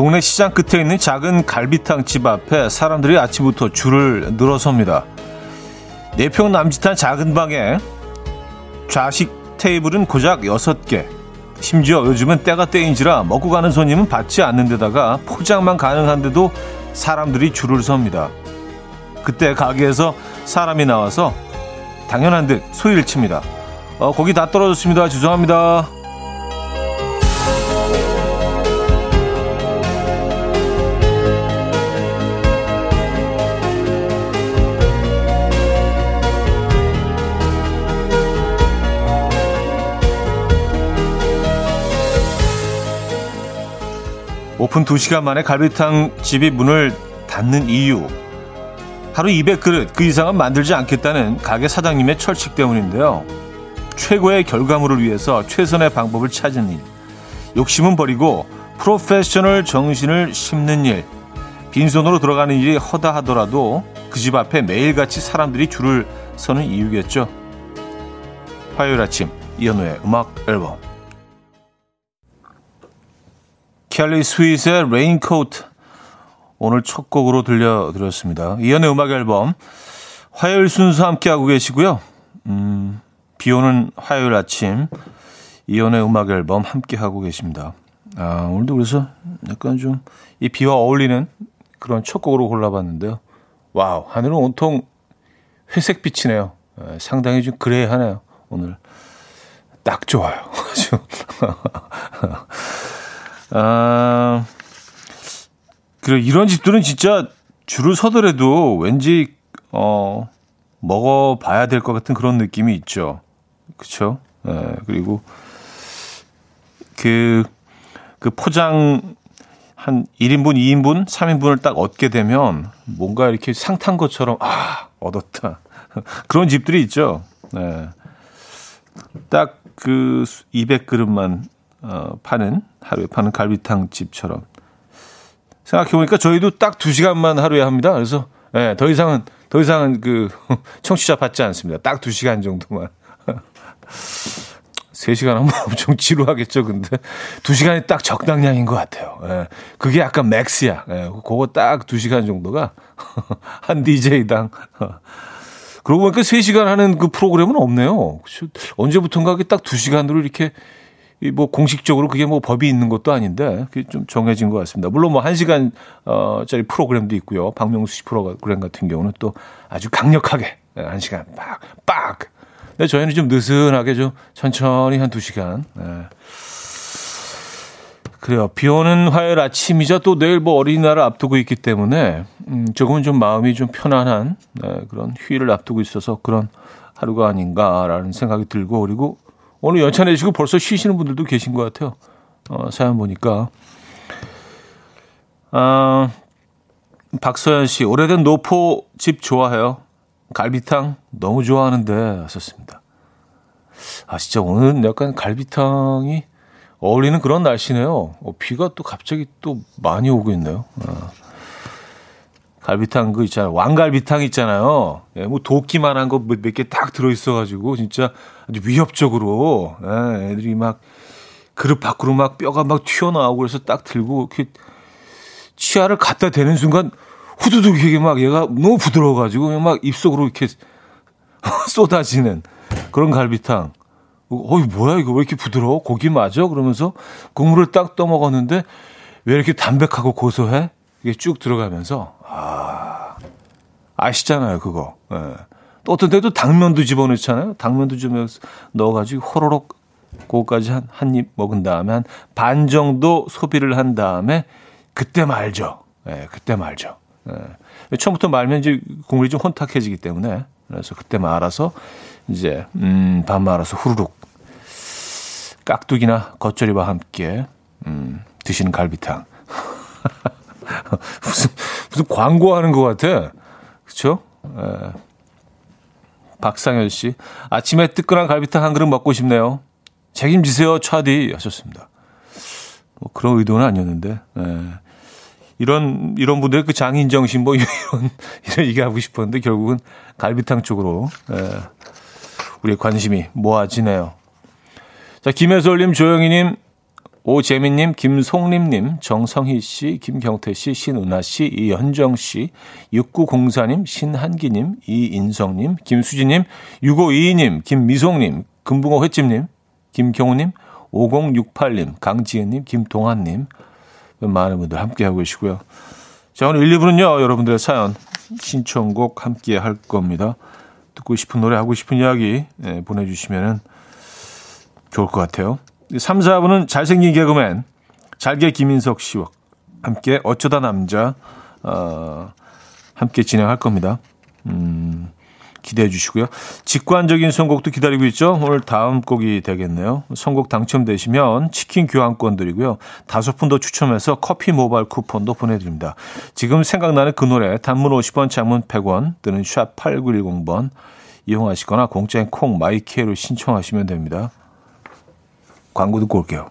동네 시장 끝에 있는 작은 갈비탕 집 앞에 사람들이 아침부터 줄을 늘어섭니다. 네 평 남짓한 작은 방에 좌식 테이블은 고작 6개. 심지어 요즘은 때가 때인지라 먹고 가는 손님은 받지 않는 데다가 포장만 가능한데도 사람들이 줄을 섭니다. 그때 가게에서 사람이 나와서 당연한 듯 소리를 칩니다. 어, 고기 다 떨어졌습니다. 죄송합니다. 오픈 2시간 만에 갈비탕 집이 문을 닫는 이유. 하루 200그릇 그 이상은 만들지 않겠다는 가게 사장님의 철칙 때문인데요. 최고의 결과물을 위해서 최선의 방법을 찾은 일. 욕심은 버리고 프로페셔널 정신을 심는 일. 빈손으로 들어가는 일이 허다 하더라도 그 집 앞에 매일같이 사람들이 줄을 서는 이유겠죠. 화요일 아침 이현우의 음악 앨범 켈리 스윗의 Raincoat 오늘 첫 곡으로 들려드렸습니다. 이현우의 음악 앨범 화요일 순서 함께하고 계시고요. 음, 비 오는 화요일 아침 이현우의 음악 앨범 함께하고 계십니다. 아, 오늘도 그래서 약간 좀 이 비와 어울리는 그런 첫 곡으로 골라봤는데요. wow, 하늘은 온통 회색빛이네요. 상당히 좀 gray하네요. 오늘 딱 좋아요. 아, 그래, 이런 집들은 진짜 줄을 서더라도 왠지, 어, 먹어봐야 될 것 같은 그런 느낌이 있죠. 그쵸? 예, 그리고 그, 그 포장 한 1인분, 2인분, 3인분을 딱 얻게 되면 뭔가 이렇게 상탄 것처럼, 아, 얻었다. 그런 집들이 있죠. 네. 딱그 200그릇만 어, 파는 하루에 파는 갈비탕 집처럼 생각해 보니까 저희도 딱 두 시간만 하루에 합니다. 그래서 예, 더 이상은 더 이상은 그 청취자 받지 않습니다. 딱 두 시간 정도만. 3시간 하면 엄청 지루하겠죠, 근데. 2시간이 딱 적당량인 것 같아요. 예. 그게 약간 맥스야. 예. 그거 딱 2시간 정도가 한 DJ당. 그러고 보니까 3시간 하는 그 프로그램은 없네요. 언제부턴가 딱 2시간으로 이렇게 뭐 공식적으로 그게 뭐 법이 있는 것도 아닌데 그게 좀 정해진 것 같습니다. 물론 뭐한 시간 어짜리 프로그램도 있고요. 박명수 씨 프로그램 같은 경우는 또 아주 강력하게 예, 한 시간 빡 빡. 근데 저희는 좀 느슨하게 좀 천천히 한두 시간. 네. 그래요. 비 오는 화요일 아침이죠. 또 내일 뭐 어린이날을 앞두고 있기 때문에 음, 조금은 좀 마음이 좀 편안한 네, 그런 휴일을 앞두고 있어서 그런 하루가 아닌가라는 생각이 들고 그리고 오늘 연차 내시고 벌써 쉬시는 분들도 계신 것 같아요. 어, 사연 보니까. 아, 박서연 씨, 오래된 노포 집 좋아해요. 갈비탕 너무 좋아하는데 하셨습니다. 아, 진짜 오늘은 약간 갈비탕이 어울리는 그런 날씨네요. 어, 비가 또 갑자기 또 많이 오고 있네요. 아. 갈비탕 그 있잖아요. 왕갈비탕 있잖아요. 예, 뭐 도끼만 한 거 몇 개 딱 들어있어가지고 진짜 아주 위협적으로 예, 애들이 막 그릇 밖으로 막 뼈가 막 튀어나오고 그래서 딱 들고 이렇게 치아를 갖다 대는 순간 후두둑 이게 막 얘가 너무 부드러워가지고 막 입속으로 이렇게 쏟아지는 그런 갈비탕. 어이 뭐야 이거 왜 이렇게 부드러워? 고기 맞아? 그러면서 국물을 딱 떠먹었는데 왜 이렇게 담백하고 고소해? 이게 쭉 들어가면서 아 아시잖아요 그거. 예. 또 어떤 때도 당면도 집어넣잖아요. 당면도 좀 넣어가지고 호로록 그거까지 한 한 입 먹은 다음에 한 반 정도 소비를 한 다음에 그때 말죠. 예, 그때 말죠. 예. 처음부터 말면 이제 국물이 좀 혼탁해지기 때문에 그래서 그때 말아서 이제 음, 밥 말아서 후루룩 깍두기나 겉절이와 함께 음, 드시는 갈비탕. 무슨 무슨 광고하는 것 같아. 그렇죠? 예. 박상현 씨 아침에 뜨끈한 갈비탕 한 그릇 먹고 싶네요. 책임지세요, 차디 하셨습니다. 뭐 그런 의도는 아니었는데 예. 이런 이런 분들의 그 장인 정신 뭐 이런 이런 얘기하고 싶었는데 결국은 갈비탕 쪽으로 예. 우리의 관심이 모아지네요. 자 김혜솔님, 조영희님 오재민님, 김송림님, 정성희 씨, 김경태 씨, 신은하씨, 이현정 씨, 6904님, 신한기님, 이인성님, 김수진님, 6522님, 김미송님, 금붕어 횟집님, 김경우님, 5068님, 강지은님, 김동환님, 많은 분들 함께하고 계시고요. 자, 오늘 1, 2부는요, 여러분들의 사연, 신청곡 함께 할 겁니다. 듣고 싶은 노래, 하고 싶은 이야기 네, 보내주시면 좋을 것 같아요. 3, 4부는 잘생긴 개그맨, 잘게 김인석 씨와 함께 어쩌다 남자, 어, 함께 진행할 겁니다. 음, 기대해 주시고요. 직관적인 선곡도 기다리고 있죠. 오늘 다음 곡이 되겠네요. 선곡 당첨되시면 치킨 교환권 드리고요. 다섯 분 더 추첨해서 커피 모바일 쿠폰도 보내드립니다. 지금 생각나는 그 노래 단문 50원, 장문 100원 또는 샵 8910번 이용하시거나 공짜인 콩 마이케로 신청하시면 됩니다. 광고 듣고 올게요.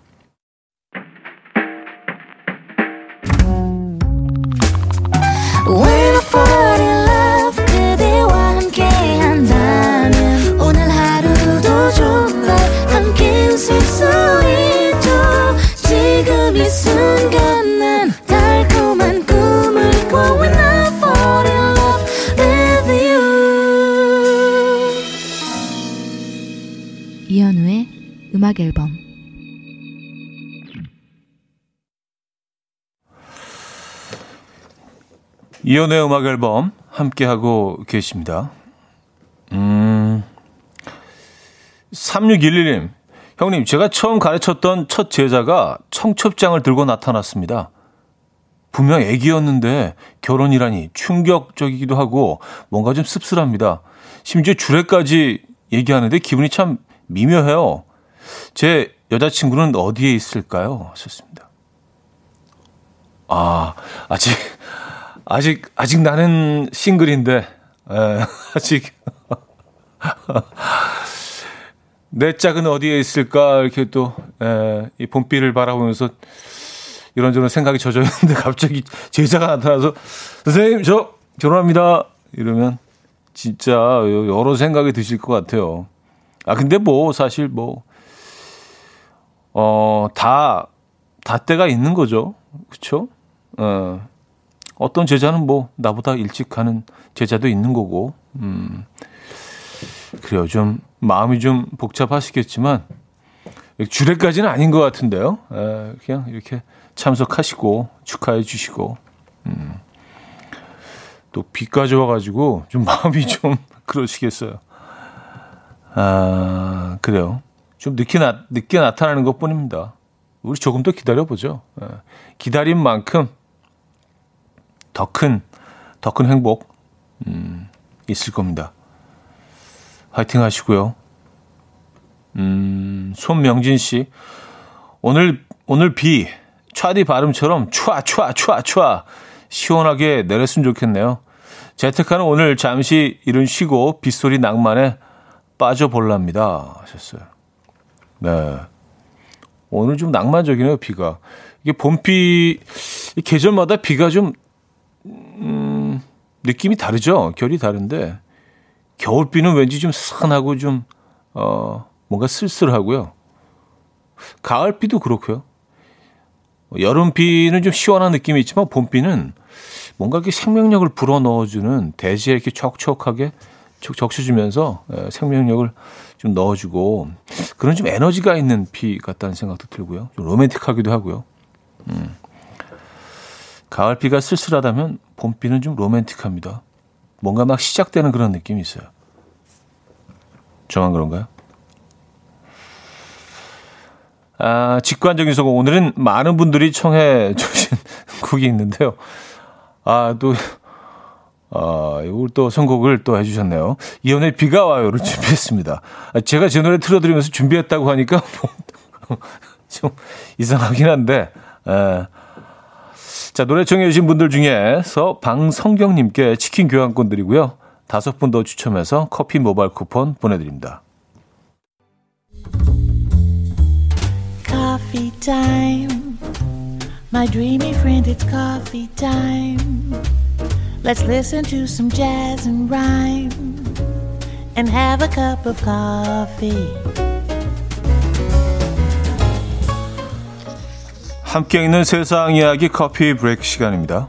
음악 앨범 이연의 음악 앨범 함께하고 계십니다. 음, 3611님, 형님, 제가 처음 가르쳤던 첫 제자가 청첩장을 들고 나타났습니다. 분명 애기였는데 결혼이라니 충격적이기도 하고 뭔가 좀 씁쓸합니다. 심지어 주례까지 얘기하는데 기분이 참 미묘해요. 제 여자친구는 어디에 있을까요? 하셨습니다. 아, 아직, 아직, 아직 나는 싱글인데, 에, 아직. 내 짝은 어디에 있을까? 이렇게 또, 에, 이 봄비를 바라보면서 이런저런 생각이 젖어 있는데 갑자기 제자가 나타나서, 선생님, 저 결혼합니다. 이러면 진짜 여러 생각이 드실 것 같아요. 아, 근데 뭐, 사실 뭐, 어, 다, 다 때가 있는 거죠. 그쵸? 어, 어떤 제자는 뭐, 나보다 일찍 가는 제자도 있는 거고, 음, 그래요. 좀, 마음이 좀 복잡하시겠지만, 주례까지는 아닌 것 같은데요. 에, 그냥 이렇게 참석하시고, 축하해 주시고, 음, 또 비까지 와가지고, 좀 마음이 좀 그러시겠어요. 아, 그래요. 좀 늦게, 나, 늦게 나타나는 것 뿐입니다. 우리 조금 더 기다려보죠. 예. 기다린 만큼 더 큰, 더 큰 행복, 음, 있을 겁니다. 화이팅 하시고요. 음, 손명진 씨. 오늘, 오늘 비, 차디 발음처럼 촤, 촤, 촤, 촤. 시원하게 내렸으면 좋겠네요. 재택하는 오늘 잠시 일은 쉬고 빗소리 낭만에 빠져볼랍니다. 하셨어요. 네. 오늘 좀 낭만적이네요, 비가. 이게 봄비, 계절마다 비가 좀, 음, 느낌이 다르죠? 결이 다른데, 겨울비는 왠지 좀 스산하고 좀, 어, 뭔가 쓸쓸하고요. 가을비도 그렇고요. 여름비는 좀 시원한 느낌이 있지만, 봄비는 뭔가 이렇게 생명력을 불어 넣어주는 대지에 이렇게 촉촉하게 적셔주면서 생명력을 좀 넣어주고 그런 좀 에너지가 있는 비 같다는 생각도 들고요. 좀 로맨틱하기도 하고요. 음. 가을비가 쓸쓸하다면 봄비는 좀 로맨틱합니다. 뭔가 막 시작되는 그런 느낌이 있어요. 저만 그런가요? 아, 직관적인 소곡. 오늘은 많은 분들이 청해 주신 곡이 있는데요. 아, 또 아, 이걸 또 선곡을 또 해주셨네요. 이연의 비가 와요를 준비했습니다. 아, 제가 제 노래 틀어드리면서 준비했다고 하니까 좀 이상하긴 한데, 에. 자, 노래 청해주신 분들 중에서 방성경님께 치킨 교환권 드리고요. 다섯 분 더 추첨해서 커피 모바일 쿠폰 보내드립니다. Coffee time. My dreamy friend, it's coffee time. Let's listen to some jazz and rhyme and have a cup of coffee. 함께 있는 세상 이야기 커피 브레이크 시간입니다.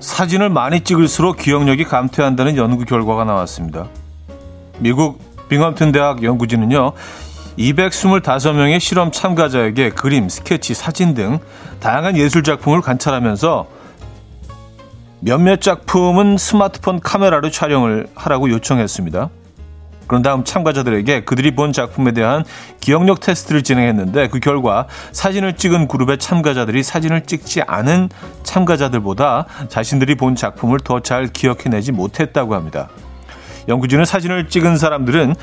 사진을 많이 찍을수록 기억력이 감퇴한다는 연구 결과가 나왔습니다. 미국 빙엄튼 대학 연구진은요. 225명의 실험 참가자에게 그림, 스케치, 사진 등 다양한 예술 작품을 관찰하면서 몇몇 작품은 스마트폰 카메라로 촬영을 하라고 요청했습니다. 그런 다음 참가자들에게 그들이 본 작품에 대한 기억력 테스트를 진행했는데 그 결과 사진을 찍은 그룹의 참가자들이 사진을 찍지 않은 참가자들보다 자신들이 본 작품을 더 잘 기억해내지 못했다고 합니다. 연구진은 사진을 찍은 사람들은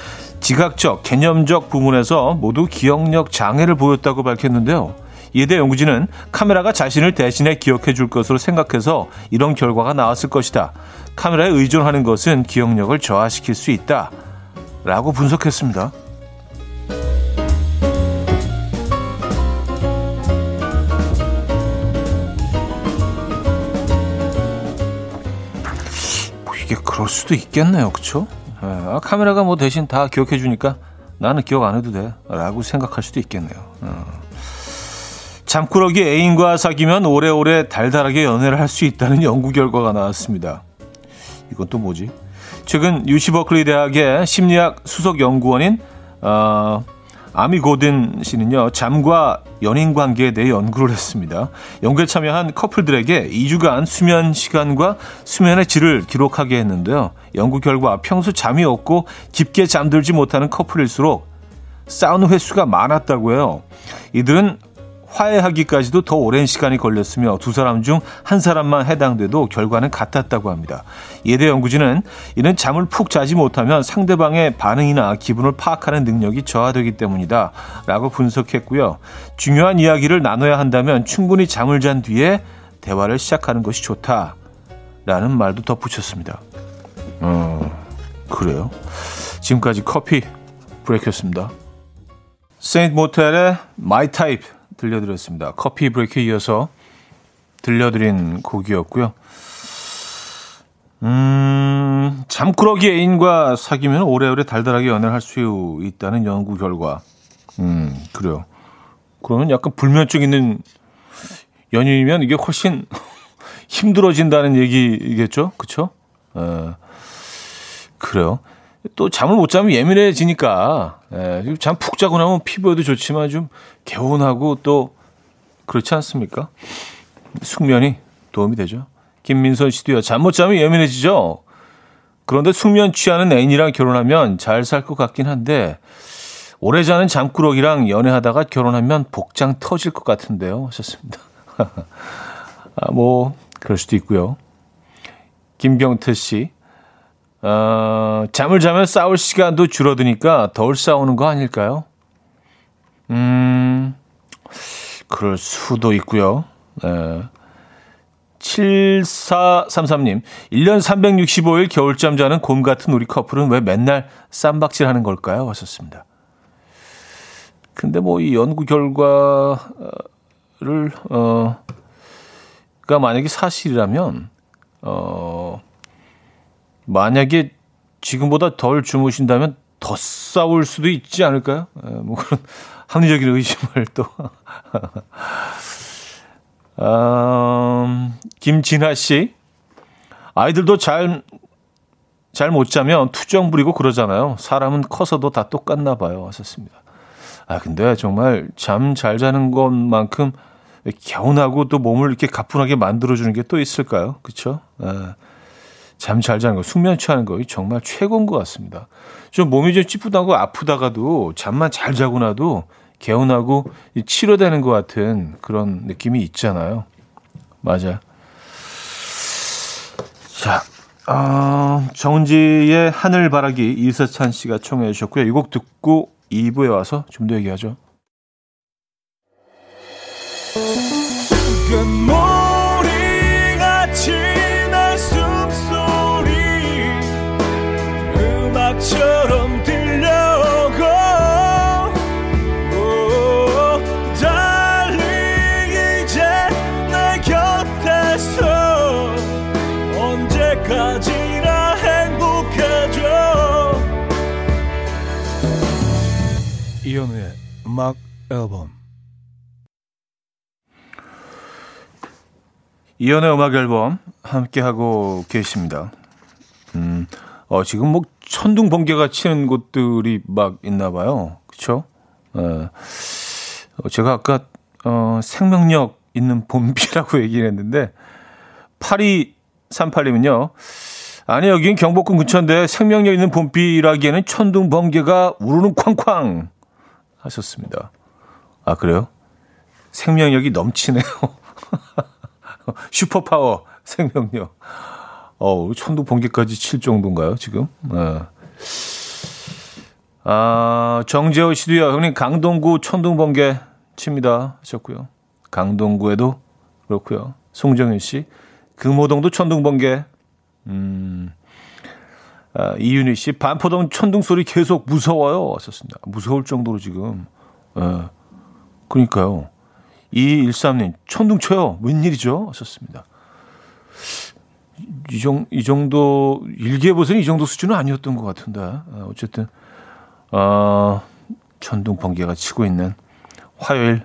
지각적, 개념적 부분에서 모두 기억력 장애를 보였다고 밝혔는데요. 이에 연구진은 카메라가 자신을 대신해 기억해 줄 것으로 생각해서 이런 결과가 나왔을 것이다. 카메라에 의존하는 것은 기억력을 저하시킬 수 있다. 라고 분석했습니다. 뭐 이게 그럴 수도 있겠네요. 그쵸? 예, 아, 카메라가 뭐 대신 다 기억해 주니까 나는 기억 안 해도 돼. 라고 생각할 수도 있겠네요. 어. 잠꾸러기 애인과 사귀면 오래오래 달달하게 연애를 할 수 있다는 연구 결과가 나왔습니다. 이건 또 뭐지? 최근 유시 버클리 대학의 심리학 수석 연구원인 어, 아미 고든 씨는요 잠과 연인 관계에 대해 연구를 했습니다. 연구에 참여한 커플들에게 2주간 수면 시간과 수면의 질을 기록하게 했는데요. 연구 결과 평소 잠이 없고 깊게 잠들지 못하는 커플일수록 싸우는 횟수가 많았다고 해요. 이들은 화해하기까지도 더 오랜 시간이 걸렸으며 두 사람 중 한 사람만 해당돼도 결과는 같았다고 합니다. 예대 연구진은 이는 잠을 푹 자지 못하면 상대방의 반응이나 기분을 파악하는 능력이 저하되기 때문이다 라고 분석했고요. 중요한 이야기를 나눠야 한다면 충분히 잠을 잔 뒤에 대화를 시작하는 것이 좋다 라는 말도 덧붙였습니다. 어, 그래요? 지금까지 coffee break였습니다. Saint Motel의 My Type 들려드렸습니다. coffee break에 이어서 들려드린 곡이었고요. 음, 잠꾸러기 애인과 사귀면 오래오래 달달하게 연애를 할 수 있다는 연구 결과. 음, 그래요. 그러면 약간 불면증 있는 연인이면 이게 훨씬 힘들어진다는 얘기겠죠? 그쵸? 에, 그래요. 또 잠을 못 자면 예민해지니까 예, 잠푹 자고 나면 피부에도 좋지만 좀 개운하고 또 그렇지 않습니까? 숙면이 도움이 되죠. 김민선 씨도요. 잠 못 자면 예민해지죠. 그런데 숙면 취하는 애인이랑 결혼하면 잘 살 것 같긴 한데 오래 자는 잠꾸러기랑 연애하다가 결혼하면 복장 터질 것 같은데요. 하셨습니다. 아, 뭐 그럴 수도 있고요. 김경태 씨. 어, 잠을 자면 싸울 시간도 줄어드니까 덜 싸우는 거 아닐까요? 음, 그럴 수도 있고요. 네. 7433님, 1년 365일 겨울잠 자는 곰 같은 우리 커플은 왜 맨날 쌈박질 하는 걸까요? 하셨습니다. 근데 뭐 이 연구 결과를, 어, 가 만약에 사실이라면, 어, 만약에 지금보다 덜 주무신다면 더 싸울 수도 있지 않을까요? 에, 예, 뭐 그런 합리적인 의심을 또. 음, 김진아 씨. 아이들도 잘, 잘 못 자면 투정 부리고 그러잖아요. 사람은 커서도 다 똑같나 봐요. 하셨습니다. 아, 근데 정말 잠 잘 자는 것만큼 개운하고 또 몸을 이렇게 가뿐하게 만들어주는 게 또 있을까요? 그쵸? 에. 잠 잘 자는 거, 숙면 취하는 거 정말 최고인 것 같습니다. 좀 몸이 좀 찌뿌다고 아프다가도 잠만 잘 자고 나도 개운하고 치료되는 것 같은 그런 느낌이 있잖아요. 맞아요. 자, 어, 정지의 하늘바라기 이세찬 씨가 청해 주셨고요. 이 곡 듣고 2부에 와서 좀 더 얘기하죠. 노래처럼 들려오고 오, 달리 이제 내 곁에서 언제까지나 행복해져 이현우의 음악 앨범 이연의 음악 앨범 함께하고 계십니다. 음, 어, 지금 뭐 천둥 번개가 치는 곳들이 막 있나 봐요. 에, 어, 제가 아까, 어, 생명력 있는 봄비라고 얘기를 했는데, 8238님은요, 아니, 여긴 경복궁 근처인데 생명력 있는 봄비라기에는 천둥 번개가 우르는 쾅쾅 하셨습니다. 아, 그래요? 생명력이 넘치네요. 슈퍼파워 생명력. 어, 천둥 번개까지 칠 정도인가요, 지금? 네. 아, 정재호 씨도요, 형님, 강동구 천둥 번개 칩니다. 하셨고요. 강동구에도 그렇고요. 송정현 씨, 금호동도 천둥 번개. 음, 아, 이윤희 씨, 반포동 천둥 소리 계속 무서워요. 하셨습니다. 무서울 정도로 지금. 예. 그러니까요. 2213님, 천둥 쳐요. 웬일이죠? 하셨습니다. 이, 정, 이 정도, 일기예보서는 이 정도 수준은 아니었던 것 같은데. 어, 어쨌든, 어, 천둥 번개가 치고 있는 화요일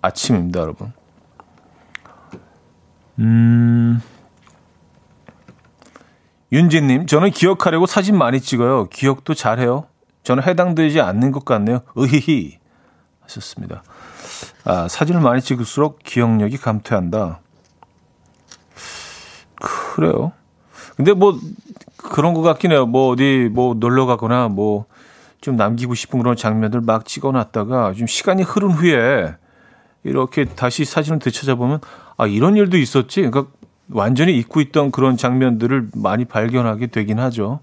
아침입니다, 여러분. 음, 윤진님, 저는 기억하려고 사진 많이 찍어요. 기억도 잘해요. 저는 해당되지 않는 것 같네요. 으히히. 하셨습니다. 아, 사진을 많이 찍을수록 기억력이 감퇴한다. 그래요. 근데 뭐 그런 것 같긴 해요. 뭐 어디 뭐 놀러 가거나 뭐 좀 남기고 싶은 그런 장면들 막 찍어 놨다가 좀 시간이 흐른 후에 이렇게 다시 사진을 되찾아보면 아, 이런 일도 있었지. 그러니까 완전히 잊고 있던 그런 장면들을 많이 발견하게 되긴 하죠.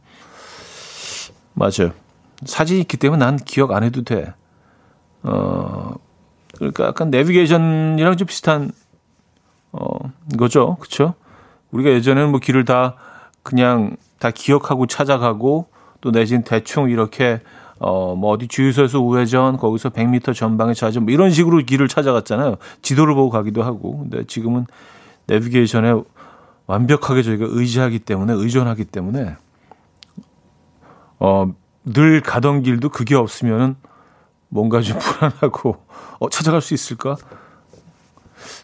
맞아요. 사진이 있기 때문에 난 기억 안 해도 돼. 어, 그러니까 약간 내비게이션이랑 좀 비슷한 어 거죠. 그렇죠? 우리가 예전에는 뭐 길을 다 그냥 다 기억하고 찾아가고 또 내진 대충 이렇게 어 뭐 어디 주유소에서 우회전 거기서 100m 전방에 좌전 뭐 이런 식으로 길을 찾아갔잖아요. 지도를 보고 가기도 하고. 근데 지금은 내비게이션에 완벽하게 저희가 의지하기 때문에 의존하기 때문에 어 늘 가던 길도 그게 없으면은 뭔가 좀 불안하고 어, 찾아갈 수 있을까?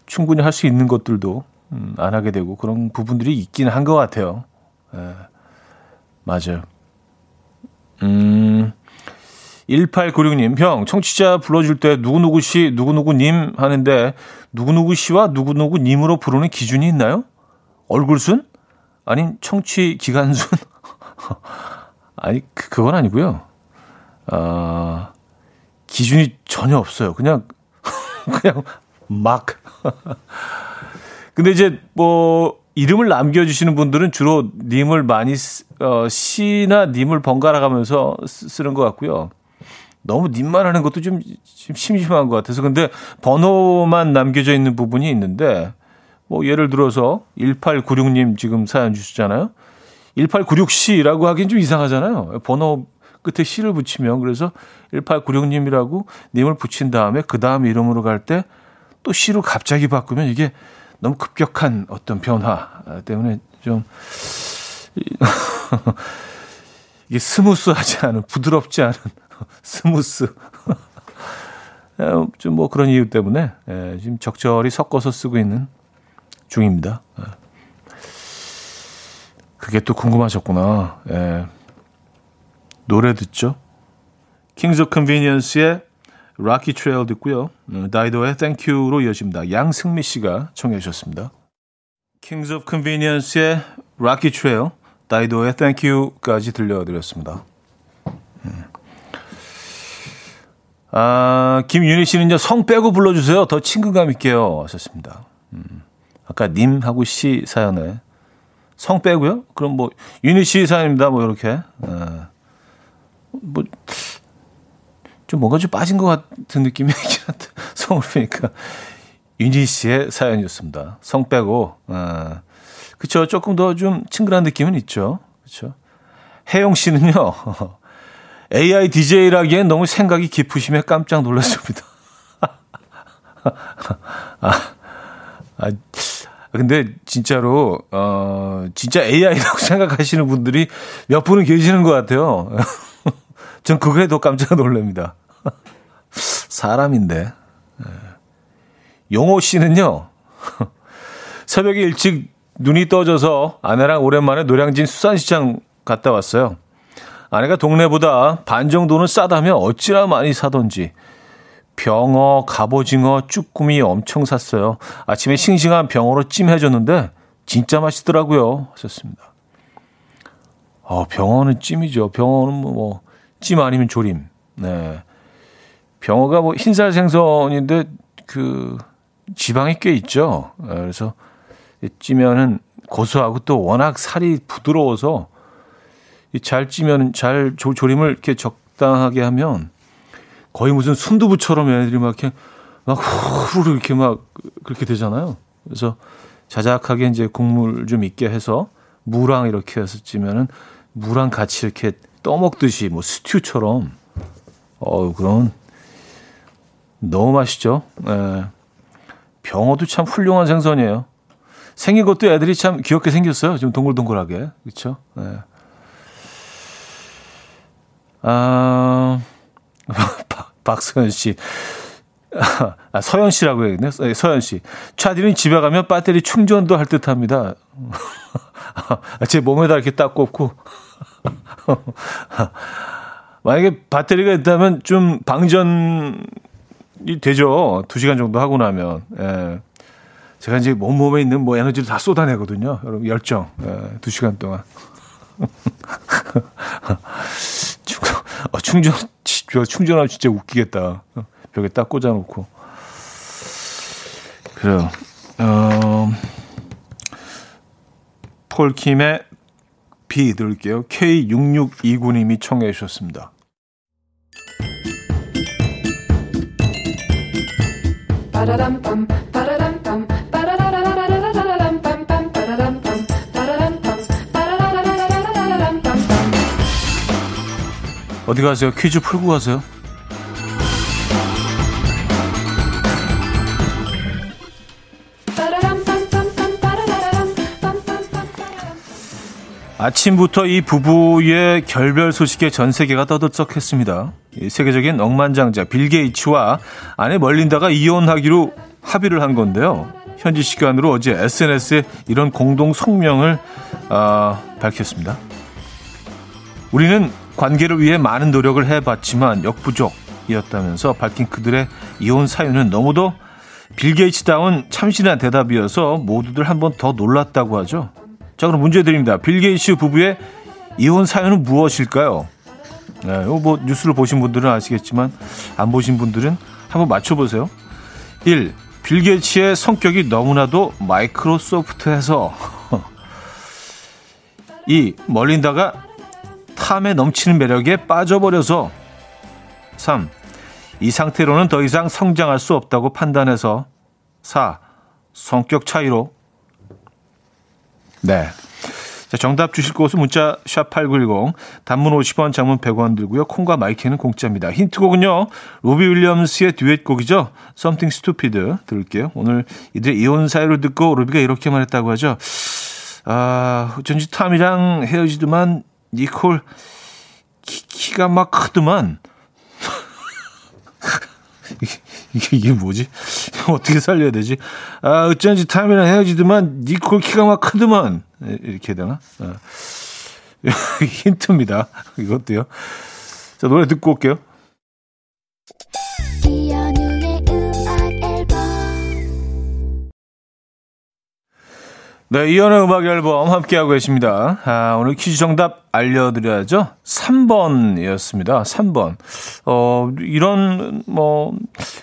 충분히 할 수 있는 것들도 음, 안 하게 되고 그런 부분들이 있긴 한 것 같아요. 예, 맞아요. 음, 1896님, 형, 청취자 불러줄 때 누구누구 씨, 누구누구님 하는데 누구누구 씨와 누구누구님으로 부르는 기준이 있나요? 얼굴순? 아닌 청취 기간순? 아니, 그, 그건 아니고요. 아, 기준이 전혀 없어요. 그냥 그냥 막. 근데 이제 뭐 이름을 남겨주시는 분들은 주로 님을 많이 어, 시나 님을 번갈아 가면서 쓰는 것 같고요. 너무 님만 하는 것도 좀, 좀 심심한 것 같아서 근데 번호만 남겨져 있는 부분이 있는데 뭐 예를 들어서 1896님 지금 사연 주시잖아요. 1896씨라고 하긴 좀 이상하잖아요. 번호 끝에 씨를 붙이면 그래서 1896님이라고 님을 붙인 다음에 그 다음 이름으로 갈 때 또 씨로 갑자기 바꾸면 이게 너무 급격한 어떤 변화 때문에 좀 이게 smooth하지 않은 부드럽지 않은 smooth 좀 뭐 그런 이유 때문에 예, 지금 적절히 섞어서 쓰고 있는 중입니다. 예. 그게 또 궁금하셨구나. 예. 노래 듣죠. Of Convenience의 Rocky Trail 듣고요. 음, 다이도의 Thank You로 이어집니다. 양승미 씨가 청해 주셨습니다. Kings of Convenience의 Rocky Trail, 다이도의 Thank You까지 들려드렸습니다. 음. 아, 김윤희 씨는요, 성 빼고 불러주세요. 더 친근감 있게요. 하셨습니다. 음, 아까 님하고 씨 사연에 성 빼고요? 그럼 뭐, 윤희 씨 사연입니다. 뭐, 이렇게. 아. 뭐, 좀 뭔가 좀 빠진 것 같은 느낌이 있긴 한데, 성을 빼니까. 윤희 씨의 사연이었습니다. 성 빼고, 아, 그쵸. 조금 더 좀 친근한 느낌은 있죠. 그쵸. 혜영 씨는요, AI DJ라기엔 너무 생각이 깊으시며 깜짝 놀랐습니다. 아, 아, 근데 진짜로, 어, 진짜 AI라고 생각하시는 분들이 몇 분은 계시는 것 같아요. 전 그거에 더 깜짝 놀랍니다. 사람인데. 예. 용호 씨는요, 새벽에 일찍 눈이 떠져서 아내랑 오랜만에 노량진 수산시장 갔다 왔어요. 아내가 동네보다 반 정도는 싸다며 어찌나 많이 사던지 병어, 갑오징어, 쭈꾸미 엄청 샀어요. 아침에 싱싱한 병어로 찜 해줬는데 진짜 맛있더라고요. 하셨습니다. 어, 병어는 찜이죠. 병어는 뭐, 찜 아니면 조림. 네. 병어가 뭐 흰살 생선인데 그 지방이 꽤 있죠. 네, 그래서 찌면은 고소하고 또 워낙 살이 부드러워서 잘 찌면 잘 조, 조림을 이렇게 적당하게 하면 거의 무슨 순두부처럼 얘네들이 막 이렇게 막 후루룩 이렇게 막 그렇게 되잖아요. 그래서 자작하게 이제 국물 좀 있게 해서 무랑 이렇게 해서 찌면은 무랑 같이 이렇게 떠먹듯이 뭐 스튜처럼 어 그런 너무 맛있죠. 예. 병어도 참 훌륭한 생선이에요. 생긴 것도 애들이 참 귀엽게 생겼어요. 좀 동글동글하게. 그렇죠? 예. 아, 박서연 씨. 아, 서연 씨라고 해야겠네. 네, 서연 씨. 차디는 집에 가면 배터리 충전도 할 듯 합니다. 제 몸에다 이렇게 딱 꽂고. 만약에 배터리가 있다면 좀 방전이 되죠. 두 시간 정도 하고 나면. 예. 제가 이제 몸몸에 있는 뭐 에너지를 다 쏟아내거든요. 여러분, 열정. 예, 두 시간 동안. 충전, 어, 충전, 충전하면 진짜 웃기겠다. 벽에 딱 꽂아놓고. 그래요. 어, 폴킴의 비 들을게요. K6629님이 청해 주셨습니다. 어디 가세요? 퀴즈 풀고 가세요. 아침부터 이 부부의 결별 소식에 전 세계가 떠들썩했습니다. 세계적인 억만장자 빌 게이츠와 아내 멀린다가 이혼하기로 합의를 한 건데요. 현지 시간으로 어제 SNS에 이런 공동 성명을 어, 밝혔습니다. 우리는 관계를 위해 많은 노력을 해봤지만 역부족이었다면서 밝힌 그들의 이혼 사유는 너무도 빌 게이츠다운 참신한 대답이어서 모두들 한 번 더 놀랐다고 하죠. 자, 그럼 문제 드립니다. 빌 게이츠 부부의 이혼 사연은 무엇일까요? 네, 뭐 뉴스를 보신 분들은 아시겠지만 안 보신 분들은 한번 맞춰보세요. 1. 빌 게이츠의 성격이 너무나도 Microsoft해서 2. 멀린다가 탐에 넘치는 매력에 빠져버려서 3. 이 상태로는 더 이상 성장할 수 없다고 판단해서 4. 성격 차이로 네. 자, 정답 주실 곳은 문자 샵8910 단문 50원 장문 100원 들고요. 콩과 마이크는 공짜입니다. 힌트곡은요. 로비 윌리엄스의 듀엣곡이죠. Something Stupid 들을게요. 오늘 이들 이혼 사유를 듣고 로비가 이렇게 말했다고 하죠. 아, 전지 탐이랑 헤어지더만 니콜 키, 키가 막 크더만 이게, 이게 뭐지? 어떻게 살려야 되지? 아, 어쩐지 타임이랑 헤어지더만 니콜 키가 막 크더만. 이렇게 되나? 아. 힌트입니다. 이것도요. 자, 노래 듣고 올게요. 네, 이연의 음악 앨범 함께하고 계십니다. 아, 오늘 퀴즈 정답 알려드려야죠. 3번이었습니다. 3번. 어, 이런, 뭐,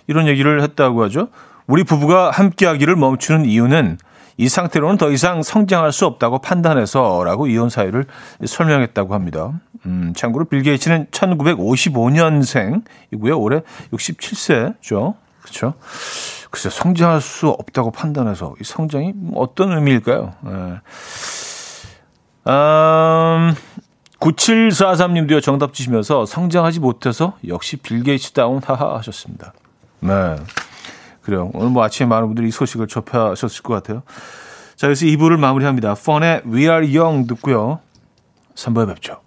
이런 얘기를 했다고 하죠. 우리 부부가 함께하기를 멈추는 이유는 이 상태로는 더 이상 성장할 수 없다고 판단해서 라고 이혼 사유를 설명했다고 합니다. 음, 참고로 빌 게이츠는 1955년생이고요. 올해 67세죠. 그렇죠? 글쎄 성장할 수 없다고 판단해서 이 성장이 어떤 의미일까요? 네. 음, 9743님도요 정답 주시면서 성장하지 못해서 역시 빌 게이츠다운 하하 하셨습니다. 네. 그래요. 오늘 뭐 아침에 많은 분들이 이 소식을 접하셨을 것 같아요. 자, 그래서 2부를 마무리합니다. Fun의 We Are Young 듣고요. 3부에 뵙죠.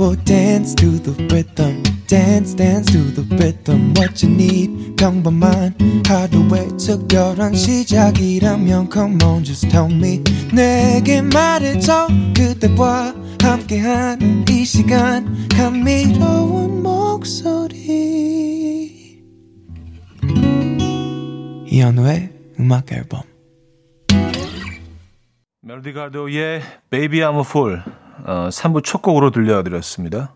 Will dance to the rhythm. Dance, dance to the rhythm. What you need, 평범한 하루의 특별한 시작이라면 Come on, just tell me. 내게 말해줘 그대와 함께한 이 시간 감미로운 목소리. 이현우의 음악 앨범. 멜로디 가도의 Baby I'm a Fool 어, 3부 첫 곡으로 들려드렸습니다.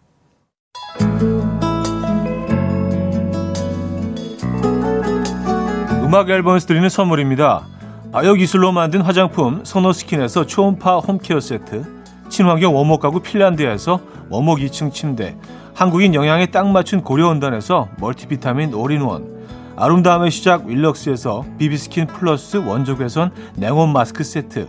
음악 앨범에서 드리는 선물입니다. 바이오기술로 만든 화장품 소노스킨에서 초음파 home care 세트 친환경 원목 가구 핀란드에서 원목 2층 침대 한국인 영양에 딱 맞춘 고려원단에서 멀티비타민 올인원 아름다움의 시작 윌럭스에서 비비스킨 플러스 원적외선 냉온 마스크 세트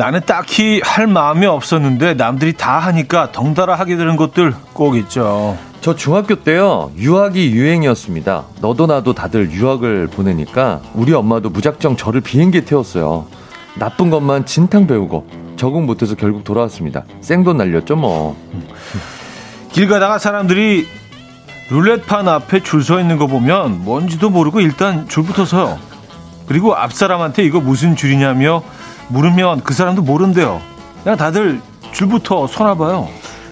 나는 딱히 할 마음이 없었는데 남들이 다 하니까 덩달아 하게 되는 것들 꼭 있죠. 저 중학교 때요 유학이 유행이었습니다. 너도 나도 다들 유학을 보내니까 우리 엄마도 무작정 저를 비행기에 태웠어요. 나쁜 것만 진탕 배우고 적응 못해서 결국 돌아왔습니다. 생돈 날렸죠 뭐. 길 가다가 사람들이 룰렛판 앞에 줄 서 있는 거 보면 뭔지도 모르고 일단 줄부터 서요. 그리고 앞 사람한테 이거 무슨 줄이냐며 물으면 그 사람도 모른대요. 그냥 다들 줄부터 서나 봐요.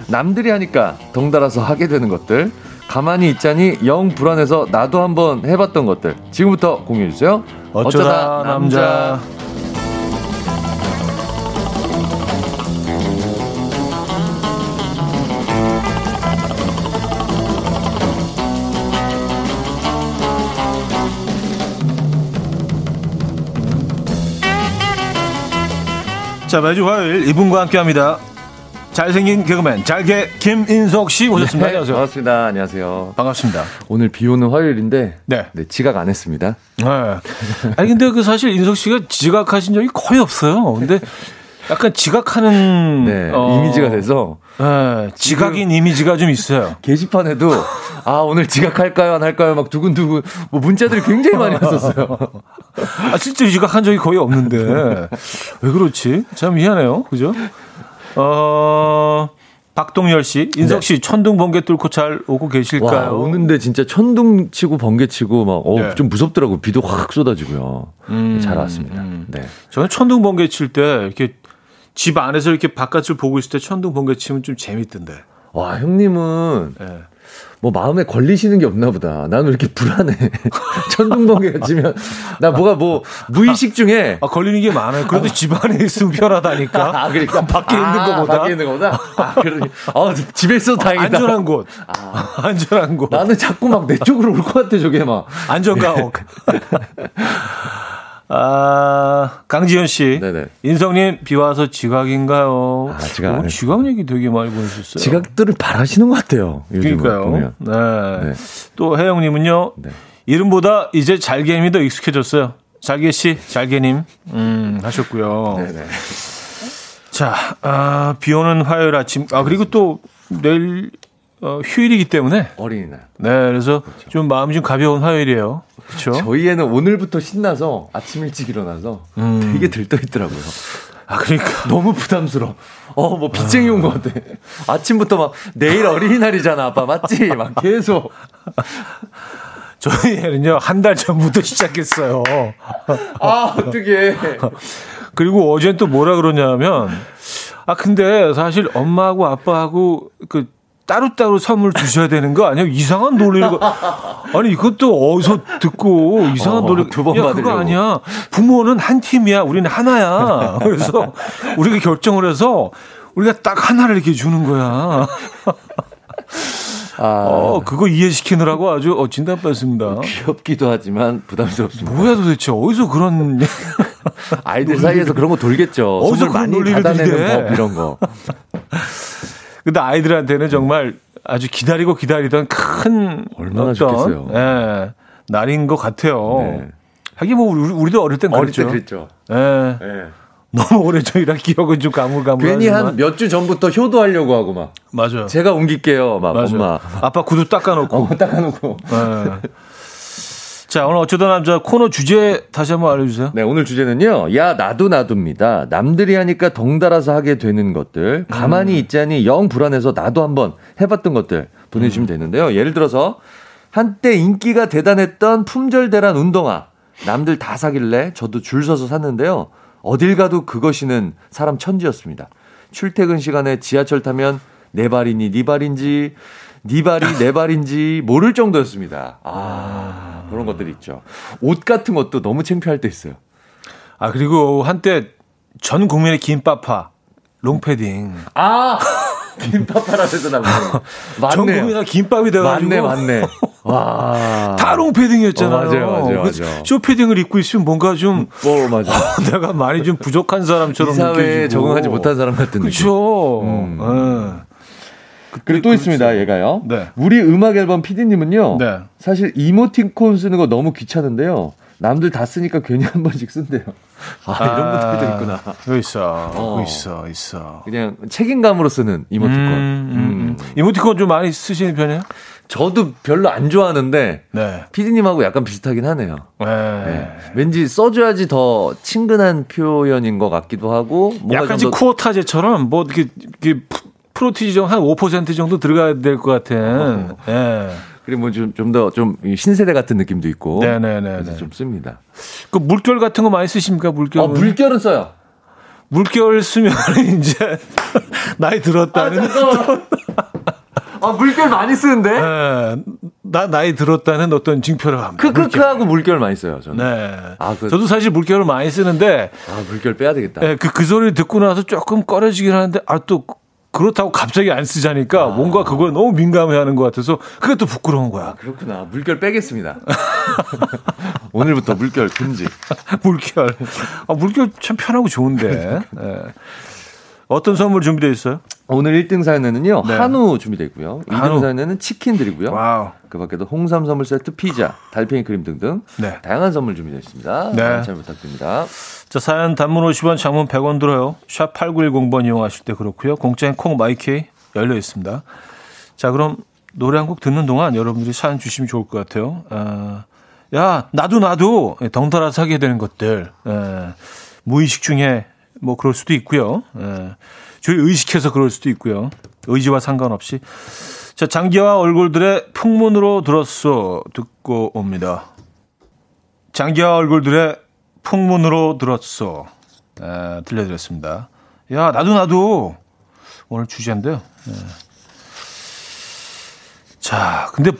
남들이 하니까 덩달아서 하게 되는 것들. 가만히 있자니 영 불안해서 나도 한번 해봤던 것들. 지금부터 공유해주세요. 어쩌다, 어쩌다 남자. 남자. 자, 매주 화요일 이분과 함께 합니다. 잘생긴 개그맨 잘게 김인석 씨 오셨습니다. 네, 안녕하세요. 반갑습니다. 안녕하세요. 반갑습니다. 오늘 비 오는 화요일인데 네. 네 지각 안 했습니다. 네. 아니 근데 그 사실 인석 씨가 지각하신 적이 거의 없어요. 근데 약간 지각하는 네, 어, 이미지가 돼서 네, 지각인 이미지가 좀 있어요. 게시판에도 아 오늘 지각할까요 안 할까요 막 두근두근 뭐 문자들이 굉장히 많이 왔었어요. 아 실제 지각한 적이 거의 없는데 왜 그렇지? 참 미안해요, 그죠? 어. 박동열 씨, 인석 씨, 네. 천둥 번개 뚫고 잘 오고 계실까요? 와, 오는데 진짜 천둥 치고 번개 치고 막좀 어, 네. 무섭더라고. 비도 확 쏟아지고요. 음, 잘 왔습니다. 음. 네. 저는 천둥 번개 칠 때 이렇게 집 안에서 이렇게 바깥을 보고 있을 때 천둥 번개 치면 좀 재밌던데. 와, 형님은 네. 뭐 마음에 걸리시는 게 없나 보다. 나는 왜 이렇게 불안해. 천둥 번개가 치면 나 뭐가 뭐 무의식 중에 아, 걸리는 게 많아요. 그래도 아. 집 안에 있으면 편하다니까. 아, 그러니까 밖에 아, 있는 거보다. 밖에 있는 거보다. 아, 그러니. 어, 집에 있어 다행이다. 안전한 곳. 아. 안전한 곳. 나는 자꾸 막 내 쪽으로 올 것 같아, 저게 막. 안전가옥. 아, 강지현 씨. 네네. 인성님, 비 와서 지각인가요? 아, 지각. 오, 지각 얘기 되게 많이 보내셨어요. 지각들을 바라시는 것 같아요. 그러니까요. 네. 네. 또 혜영님은요. 네. 이름보다 이제 잘개님이 더 익숙해졌어요. 잘개 씨, 잘개님. 음, 하셨고요. 네네. 자, 아, 비 오는 화요일 아침. 아, 그리고 또 내일 어, 휴일이기 때문에. 어린이날. 네, 그래서 그렇죠. 좀 마음이 좀 가벼운 화요일이에요. 그렇죠. 저희 애는 오늘부터 신나서 아침 일찍 일어나서 음. 되게 들떠 있더라고요. 아, 그러니까. 너무 부담스러워. 어, 뭐 빚쟁이 온 것 같아. 아침부터 막 내일 어린이날이잖아, 아빠. 맞지? 막 계속. 저희 애는요, 한 달 전부터 시작했어요. 아, 어떡해. 그리고 어젠 또 뭐라 그러냐면, 아, 근데 사실 엄마하고 아빠하고 그 따로따로 선물 주셔야 되는 거 아니에요? 이상한 논리를. 아니, 이것도 어디서 듣고 이상한 어, 논리. 두번 야, 그거 아니야. 부모는 한 팀이야. 우리는 하나야. 그래서 우리가 결정을 해서 우리가 딱 하나를 이렇게 주는 거야. 아. 어, 그거 이해시키느라고 아주 어, 진단받습니다. 귀엽기도 하지만 부담스럽습니다. 뭐야 도대체 어디서 그런 아이들 사이에서 그런 거 돌겠죠. 어디서 많이 받아내는 법 이런 거. 근데 아이들한테는 정말 아주 기다리고 기다리던 큰 얼마나 어떤, 좋겠어요. 예, 날인 것 같아요. 네. 하긴 뭐 우리, 도 어릴 땐 그랬죠. 어릴 때 그랬죠. 예. 네. 너무 오래전이라 기억은 좀 가물가물. 괜히 한 몇 주 전부터 효도하려고 하고 막. 맞아요. 제가 옮길게요, 막 맞아요. 엄마. 아빠 구두 닦아놓고. 어, 닦아놓고. 네. 자, 오늘 어쩌다 남자 코너 주제 다시 한번 알려주세요. 네, 오늘 주제는요. 야, 나도 나도입니다. 남들이 하니까 덩달아서 하게 되는 것들. 가만히 음. 있자니 영 불안해서 나도 한번 해봤던 것들 보내주시면 음. 되는데요. 예를 들어서 한때 인기가 대단했던 품절대란 운동화. 남들 다 사길래 저도 줄 서서 샀는데요. 어딜 가도 그것이는 사람 천지였습니다. 출퇴근 시간에 지하철 타면 내 발이니 네 발인지 네 발이 내 발인지 모를 정도였습니다. 아, 그런 것들이 있죠. 옷 같은 것도 너무 창피할 때 있어요. 아, 그리고 한때 전 국민의 김빠파 롱패딩. 아! 나오네. 맞네. 전 국민이 김밥이 돼가지고. 맞네, 맞네. 와. 다 롱 패딩이었잖아요. 어, 맞아요, 맞아요, 맞아요. 쇼 패딩을 입고 있으면 뭔가 좀. 어, 맞아. 어, 내가 많이 좀 부족한 사람처럼 느껴지고. 적응하지 못한 사람 같은 그렇죠. 음. 네. 그리고 또 있습니다, 얘가요. 네. 우리 음악 앨범 PD님은요. 네. 사실 이모티콘 쓰는 거 너무 귀찮은데요. 남들 다 쓰니까 괜히 한 번씩 쓴대요. 아, 아 이런 분들도 있구나. 여기 있어. 어. 있어, 있어. 그냥 책임감으로 쓰는 이모티콘. 음, 음, 음. 이모티콘 좀 많이 쓰시는 편이에요? 저도 별로 안 좋아하는데 네. 피디님하고 약간 비슷하긴 하네요. 네. 네. 왠지 써줘야지 더 친근한 표현인 것 같기도 하고 약간 더... 쿠어타제처럼 뭐 이렇게, 이렇게 프로티지 한5% 정도 들어가야 될 것 같은. 어. 네. 그리고 뭐 좀 좀더좀 신세대 같은 느낌도 있고. 네네네. 좀 씁니다. 그 물결 같은 거 많이 쓰십니까? 물결. 어, 물결은 써요. 물결 쓰면 이제 나이 들었다는. 아, 아, 물결 많이 쓰는데? 네. 나 나이 들었다는 어떤 징표를 합니다. 크크크하고 물결. 물결 많이 써요, 저는. 네. 아, 그... 저도 사실 물결을 많이 쓰는데. 아, 물결 빼야 되겠다. 네, 그, 그 소리를 듣고 나서 조금 꺼려지긴 하는데, 아, 또 그렇다고 갑자기 안 쓰자니까 아. 뭔가 그걸 너무 민감해 하는 것 같아서 그게 또 부끄러운 거야. 아, 그렇구나. 물결 빼겠습니다. 오늘부터 물결 금지. 물결. 아, 물결 참 편하고 좋은데. 네. 어떤 선물 준비되어 있어요? 오늘 1등 사연에는요, 네. 한우 준비되어 있고요. 2등 사연에는 치킨 드리고요. Wow. 그 밖에도 홍삼 선물 세트, 피자, 달팽이 크림 등등 네. 다양한 선물 준비되어 있습니다. 네. 잘 부탁드립니다. 자, 사연 단문 50원, 장문 100원 들어요. 샵 8910번 이용하실 때 그렇고요. 공짜인 콩 마이케이 열려 있습니다. 자, 그럼 노래 한 곡 듣는 동안 여러분들이 사연 주시면 좋을 것 같아요. 어, 야, 나도 나도 덩달아서 하게 되는 것들. 에, 무의식 중에 뭐 그럴 수도 있고요. 예. 저희 의식해서 그럴 수도 있고요. 의지와 상관없이. 자, 장기와 얼굴들의 풍문으로 들었어 듣고 옵니다. 장기와 얼굴들의 풍문으로 들었어. 에, 들려드렸습니다. 야, 나도 나도 오늘 주제인데요. 예. 자, 근데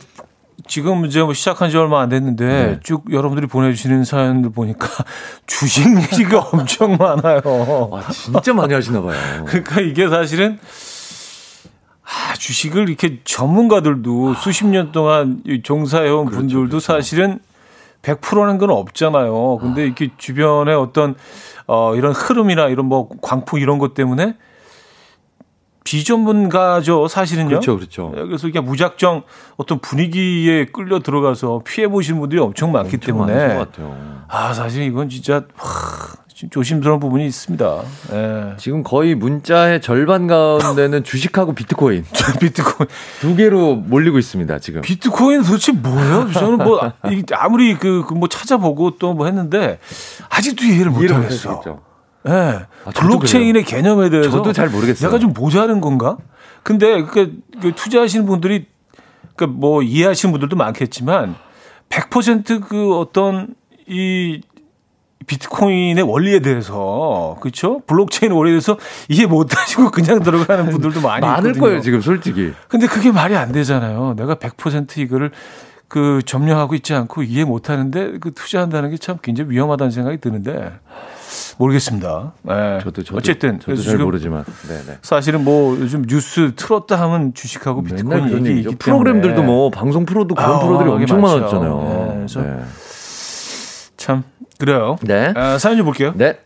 지금 이제 뭐 시작한 지 얼마 안 됐는데 네. 쭉 여러분들이 보내주시는 사연들 보니까 주식 얘기가 엄청 많아요. 아, 진짜 많이 하시나 봐요. 그러니까 이게 사실은 아, 주식을 이렇게 전문가들도 아. 수십 년 동안 종사해온 그렇죠, 분들도 그렇죠. 사실은 100%라는 건 없잖아요. 근데 이렇게 주변에 어떤 어 이런 흐름이나 이런 뭐 광풍 이런 것 때문에 비전문가죠, 사실은요. 그렇죠, 그렇죠. 예, 그래서 이게 무작정 어떤 분위기에 끌려 들어가서 피해 보신 분들이 엄청 많기 엄청 때문에. 아, 사실 이건 진짜 와, 좀 조심스러운 부분이 있습니다. 예. 지금 거의 문자의 절반 가운데는 주식하고 비트코인. 비트코인. 두 개로 몰리고 있습니다, 지금. 비트코인 도대체 뭐예요? 저는 뭐, 아무리 그, 그뭐 찾아보고 또 뭐 했는데, 아직도 이해를 못 하겠어. 예. 네. 아, 블록체인의 그래요. 개념에 대해서. 저도 잘 모르겠어요. 내가 좀 모자른 건가? 근데, 그, 그 투자하시는 분들이, 그뭐 이해하시는 분들도 많겠지만, 100%그 어떤 이 비트코인의 원리에 대해서 그렇죠? 블록체인 원리에 대해서 이해 못 하시고 그냥 들어가는 분들도 많이 많을 있거든요. 거예요, 지금 솔직히. 근데 그게 말이 안 되잖아요. 내가 100% 이거를 그 점령하고 있지 않고 이해 못 하는데 그 투자한다는 게 참 굉장히 위험하다는 생각이 드는데 모르겠습니다. 네. 저도, 저도 어쨌든 저도 잘 모르지만 네네. 사실은 뭐 요즘 뉴스 틀었다 하면 주식하고 비트코인 얘기 프로그램들도 뭐 방송 프로도 그런 아, 프로들이 엄청 많죠. 많았잖아요. 네. 그래서 네. 참 그래요. 네. 아, 사연 좀 볼게요. 네.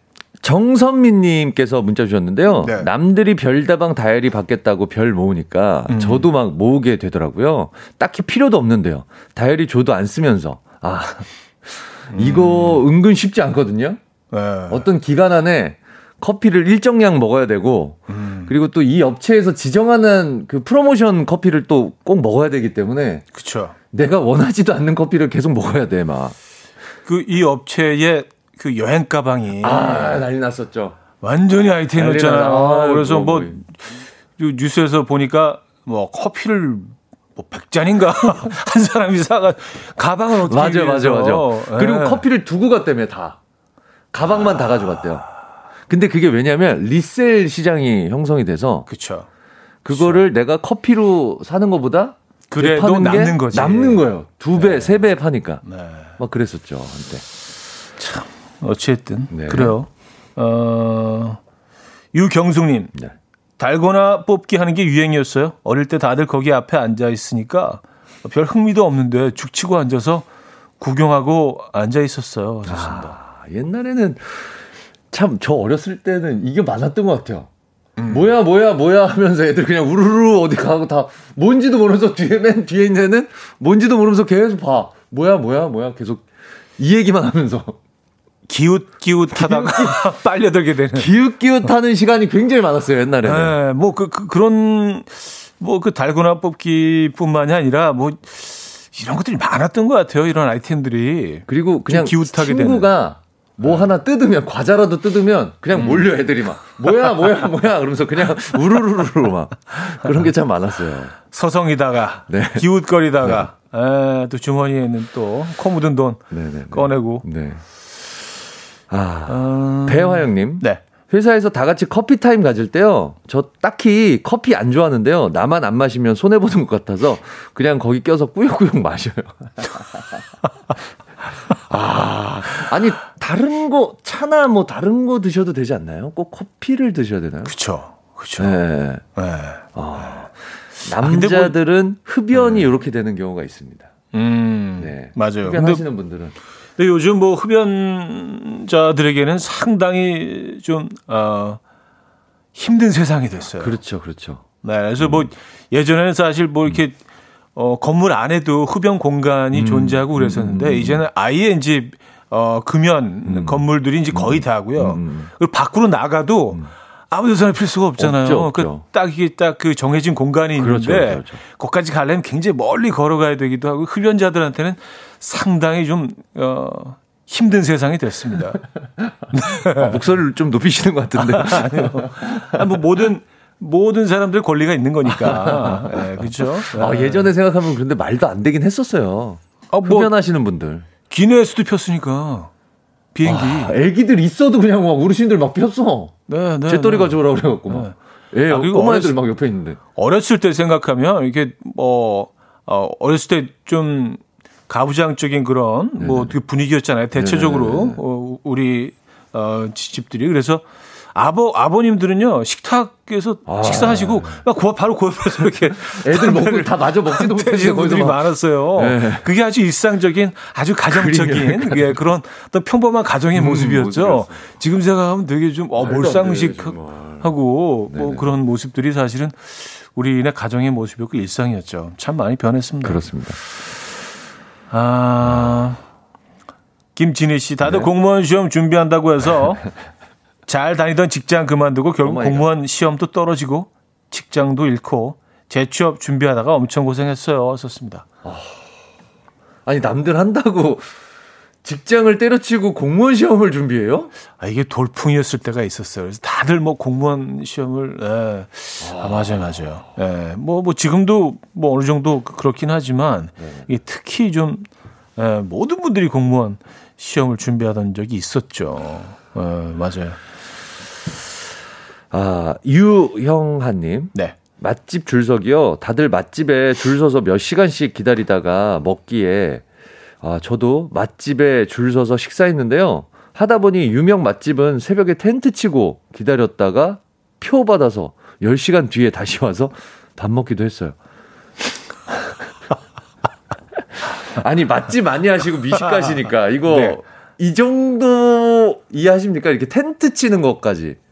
정선미님께서 문자 주셨는데요. 네. 남들이 별다방 다이어리 받겠다고 별 모으니까 음. 저도 막 모으게 되더라고요. 딱히 필요도 없는데요. 다이어리 줘도 안 쓰면서. 아, 이거 음. 은근 쉽지 않거든요. 네. 어떤 기간 안에 커피를 일정량 먹어야 되고 음. 그리고 또 이 업체에서 지정하는 그 프로모션 커피를 또 꼭 먹어야 되기 때문에 그쵸. 내가 원하지도 않는 커피를 계속 먹어야 돼 막. 그 이 업체의 그 여행 가방이 아 난리 났었죠. 완전히 아이템이었잖아요. 아, 그래서 뭐, 뭐 뉴스에서 보니까 뭐 커피를 뭐 100잔인가 한 사람이 사가 가방을 어떻게 맞아 맞아 맞아. 그리고 네. 커피를 두고 갔다며 다. 가방만 아. 다 가져갔대요. 근데 그게 왜냐면 리셀 시장이 형성이 돼서 그쵸. 그거를 그쵸. 내가 커피로 사는 것보다 그래도 남는 거지. 남는 거예요. 두 배, 네. 세배 파니까. 네. 막 그랬었죠, 한때. 참, 어찌됐든. 네. 그래요. 어, 유경숙님. 네. 달거나 뽑기 하는 게 유행이었어요. 어릴 때 다들 거기 앞에 앉아 있으니까 별 흥미도 없는데 죽치고 앉아서 구경하고 앉아 있었어요. 좋습니다. 아, 옛날에는 참 저 어렸을 때는 이게 많았던 것 같아요. 음. 뭐야 뭐야 뭐야 하면서 애들 그냥 우르르 어디 가고 다 뭔지도 모르면서 뒤에 맨 뒤에 있는 애는 뭔지도 모르면서 계속 봐. 뭐야 뭐야 뭐야 계속 이 얘기만 하면서 기웃기웃 하다가 빨려들게 되는 기웃기웃 하는 시간이 굉장히 많았어요 옛날에는. 네, 뭐그 그, 그런 뭐 그 달고나 뽑기뿐만이 아니라 뭐 이런 것들이 많았던 것 같아요 이런 아이템들이 그리고 그냥 기웃하게 친구가 되는. 뭐 하나 뜯으면 과자라도 뜯으면 그냥 음. 몰려 애들이 막 뭐야 뭐야 뭐야 그러면서 그냥 우르르르 막 그런 게 참 많았어요. 서성이다가 네. 기웃거리다가 네. 에, 또 주머니에 있는 또 코 묻은 돈 네네네. 네, 네. 꺼내고. 네. 아 음... 배화영님. 네. 회사에서 다 같이 커피 타임 가질 때요. 저 딱히 커피 안 좋아하는데요. 나만 안 마시면 손해 보는 것 같아서 그냥 거기 껴서 꾸역꾸역 마셔요. 아, 아니 다른 거 차나 뭐 다른 거 드셔도 되지 않나요? 꼭 커피를 드셔야 되나요? 그렇죠. 그렇죠. 네. 네. 아, 남자들은 뭐, 흡연이 음. 이렇게 되는 경우가 있습니다. 음. 네. 맞아요. 흡연하시는 분들은 근데 요즘 뭐 흡연자들에게는 상당히 좀 어, 힘든 세상이 됐어요. 그렇죠. 그렇죠. 네. 그래서 뭐 예전에는 사실 뭐 이렇게 음. 어, 건물 안에도 흡연 공간이 음, 존재하고 그랬었는데 음, 음, 이제는 아예 이제 어, 금연 음. 건물들이 이제 거의 다고요. 음. 그리고 밖으로 나가도 아무 데서나 필 수가 없잖아요. 없죠, 없죠. 그딱 이게 딱 그 정해진 공간이 그렇죠, 있는데 그렇죠, 그렇죠. 거기까지 가려면 굉장히 멀리 걸어가야 되기도 하고 흡연자들한테는 상당히 좀 어, 힘든 세상이 됐습니다. 아, 목소리를 좀 높이시는 것 같은데. 아니요. 뭐 모든 모든 사람들 권리가 있는 거니까. 네, 그렇죠. 아, 예전에 생각하면 그런데 말도 안 되긴 했었어요. 아, 뭐, 흡연하시는 분들. 기내에서도 폈으니까. 비행기. 아, 애기들 있어도 그냥 막 어르신들 막 폈어. 네, 네. 제떨이 네. 가져오라 그래갖고 막. 네. 예, 아, 그리고 꼬마 애들 막 옆에 있는데. 어렸을 때 생각하면 이게 뭐, 어, 어렸을 때 좀 가부장적인 그런 뭐그 분위기였잖아요. 대체적으로 어, 우리 어, 집들이. 그래서 아버 아버님들은요 식탁에서 아. 식사하시고 막 고, 바로 고옆에서 이렇게 애들 먹고 다 마저 먹지도 못하시는 분들이 많았어요. 네. 그게 아주 일상적인 아주 가정적인 예, 그런 어떤 평범한 가정의 음, 모습이었죠. 지금 생각하면 되게 좀 어, 몰상식하고 뭐 그런 모습들이 사실은 우리네 가정의 모습이었고 일상이었죠. 참 많이 변했습니다. 그렇습니다. 아. 김진희 씨, 다들 네. 공무원 시험 준비한다고 해서 잘 다니던 직장 그만두고 결국 공무원 시험도 떨어지고 직장도 잃고 재취업 준비하다가 엄청 고생했어요. 썼습니다. 아, 아니 남들 한다고 직장을 때려치고 공무원 시험을 준비해요? 아, 이게 돌풍이었을 때가 있었어요. 그래서 다들 뭐 공무원 시험을, 예. 아, 맞아요, 맞아요. 예. 뭐, 뭐 지금도 뭐 어느 정도 그렇긴 하지만, 네. 이게 특히 좀, 예, 모든 분들이 공무원 시험을 준비하던 적이 있었죠. 예, 맞아요. 아, 유형하님. 네. 맛집 줄서기요. 다들 맛집에 줄 서서 몇 시간씩 기다리다가 먹기에 아, 저도 맛집에 줄 서서 식사했는데요. 하다 보니 유명 맛집은 새벽에 텐트 치고 기다렸다가 표 받아서 10시간 뒤에 다시 와서 밥 먹기도 했어요. 아니, 맛집 많이 하시고 미식 가시니까 이거 네. 이 정도 이해하십니까? 이렇게 텐트 치는 것까지.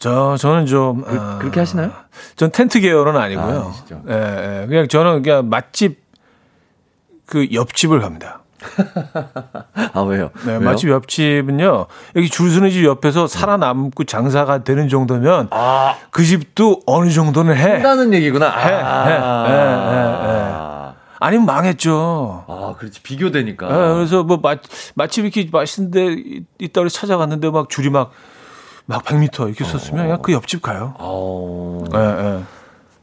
저 저는 좀 그, 아, 렇게 하시나요? 전 텐트 계열은 아니고요. 아, 예, 예, 그냥 저는 그냥 맛집 그 옆집을 갑니다. 아 왜요? 네, 왜요? 맛집 옆집은요. 여기 줄 서는 집 옆에서 살아남고 장사가 되는 정도면 아. 그 집도 어느 정도는 해. 한다는 얘기구나. 해, 아. 해, 해, 해, 해. 아니면 망했죠. 아, 그렇지. 비교되니까. 네, 그래서 뭐 맛, 맛집 이렇게 맛있는데 있다 고 찾아갔는데 막 줄이 막, 막 100m 이렇게 섰으면 어. 그냥 그 옆집 가요. 어. 네, 네.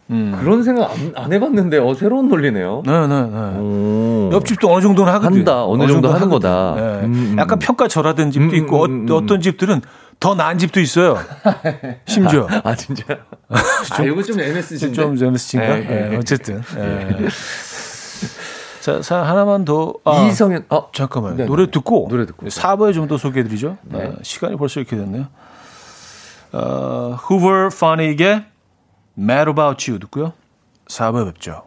음. 그런 생각 안, 안, 해봤는데 어 새로운 논리네요. 네네네. 네, 네. 옆집도 어느 정도는 하거든. 한다. 어느, 어느 정도, 정도 하는 거다. 네. 음, 음, 약간 평가 절하된 집도 음, 있고 음, 어, 떤 집들은 더 나은 집도 있어요. 심지어. 아, 진짜. 좀, 아, 이거 좀 MSG인데. 좀 MSG인가? 네, 네, 어쨌든. 네. 자, 사 하나만 더. 아, 이성현. 어, 잠깐만. 네, 노래 듣고. 노래 듣고. 4부에 좀 더 소개해드리죠. 네. 아, 시간이 벌써 이렇게 됐네요. 어, Hoover Funny에게 Mad About You 듣고요. 4부에 뵙죠.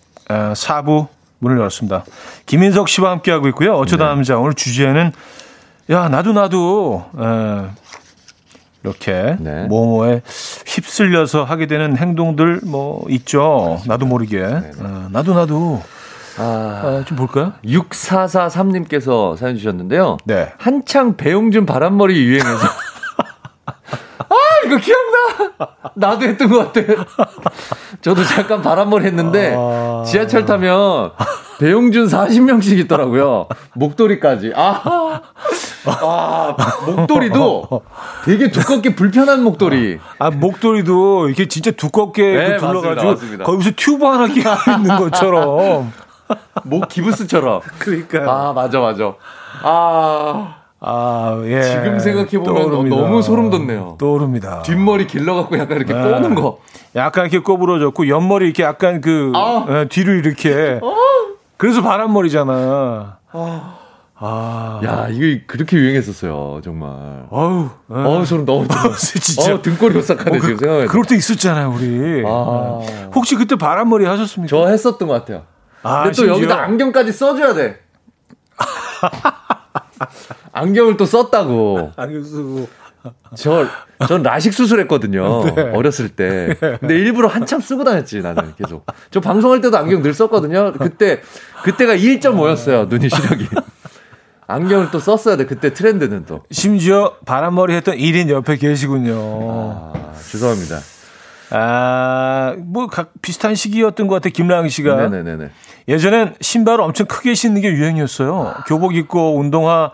4부 문을 열었습니다. 김인석 씨와 함께하고 있고요. 어쩌다 네. 남자 오늘 주제는 야 나도 나도 에, 이렇게 네. 뭐뭐에 휩쓸려서 하게 되는 행동들 뭐 있죠. 나도 모르게 네, 어, 나도 나도 아, 아, 좀 볼까요? 6443님께서 사연 주셨는데요. 네. 한창 배용준 바람머리 유행해서 아, 이거 기억나! 나도 했던 것 같아. 저도 잠깐 바람머리 했는데, 아... 지하철 타면, 배용준 40명씩 있더라고요. 목도리까지. 아, 아, 목도리도 되게 두껍게 불편한 목도리. 아, 목도리도 이렇게 진짜 두껍게 네, 둘러가지고, 거기서 튜브 하나 끼어 있는 것처럼. 목 기부스처럼. 그러니까. 아, 맞아, 맞아. 아. 아, 예. 지금 생각해보면 너무 소름 돋네요. 떠오릅니다. 뒷머리 길러갖고 약간 이렇게 네. 꼬는 거. 약간 이렇게 꼬부러졌고, 옆머리 이렇게 약간 그, 아. 예, 뒤로 이렇게. 어. 그래서 바람머리잖아. 아. 아. 야, 이게 그렇게 유행했었어요, 정말. 어우. 어우, 소름 너무. 진짜. 어, 등골이 오싹하네, 어, 그, 지금 생각해 그럴 때 있었잖아요, 우리. 아. 네. 혹시 그때 바람머리 하셨습니까? 저 했었던 것 같아요. 아, 근데 또 심지어? 여기다 안경까지 써줘야 돼. 안경을 또 썼다고. 안경 쓰고. 저, 전 라식 수술했거든요. 네. 어렸을 때. 근데 일부러 한참 쓰고 다녔지, 나는 계속. 저 방송할 때도 안경 늘 썼거든요. 그때, 그때가 1.5였어요, 눈이 시력이. 안경을 또 썼어야 돼, 그때 트렌드는 또. 심지어 바람머리 했던 1인 옆에 계시군요. 아, 죄송합니다. 아, 뭐, 각 비슷한 시기였던 것 같아, 김랑 씨가. 네네네. 예전엔 신발을 엄청 크게 신는 게 유행이었어요. 아. 교복 입고 운동화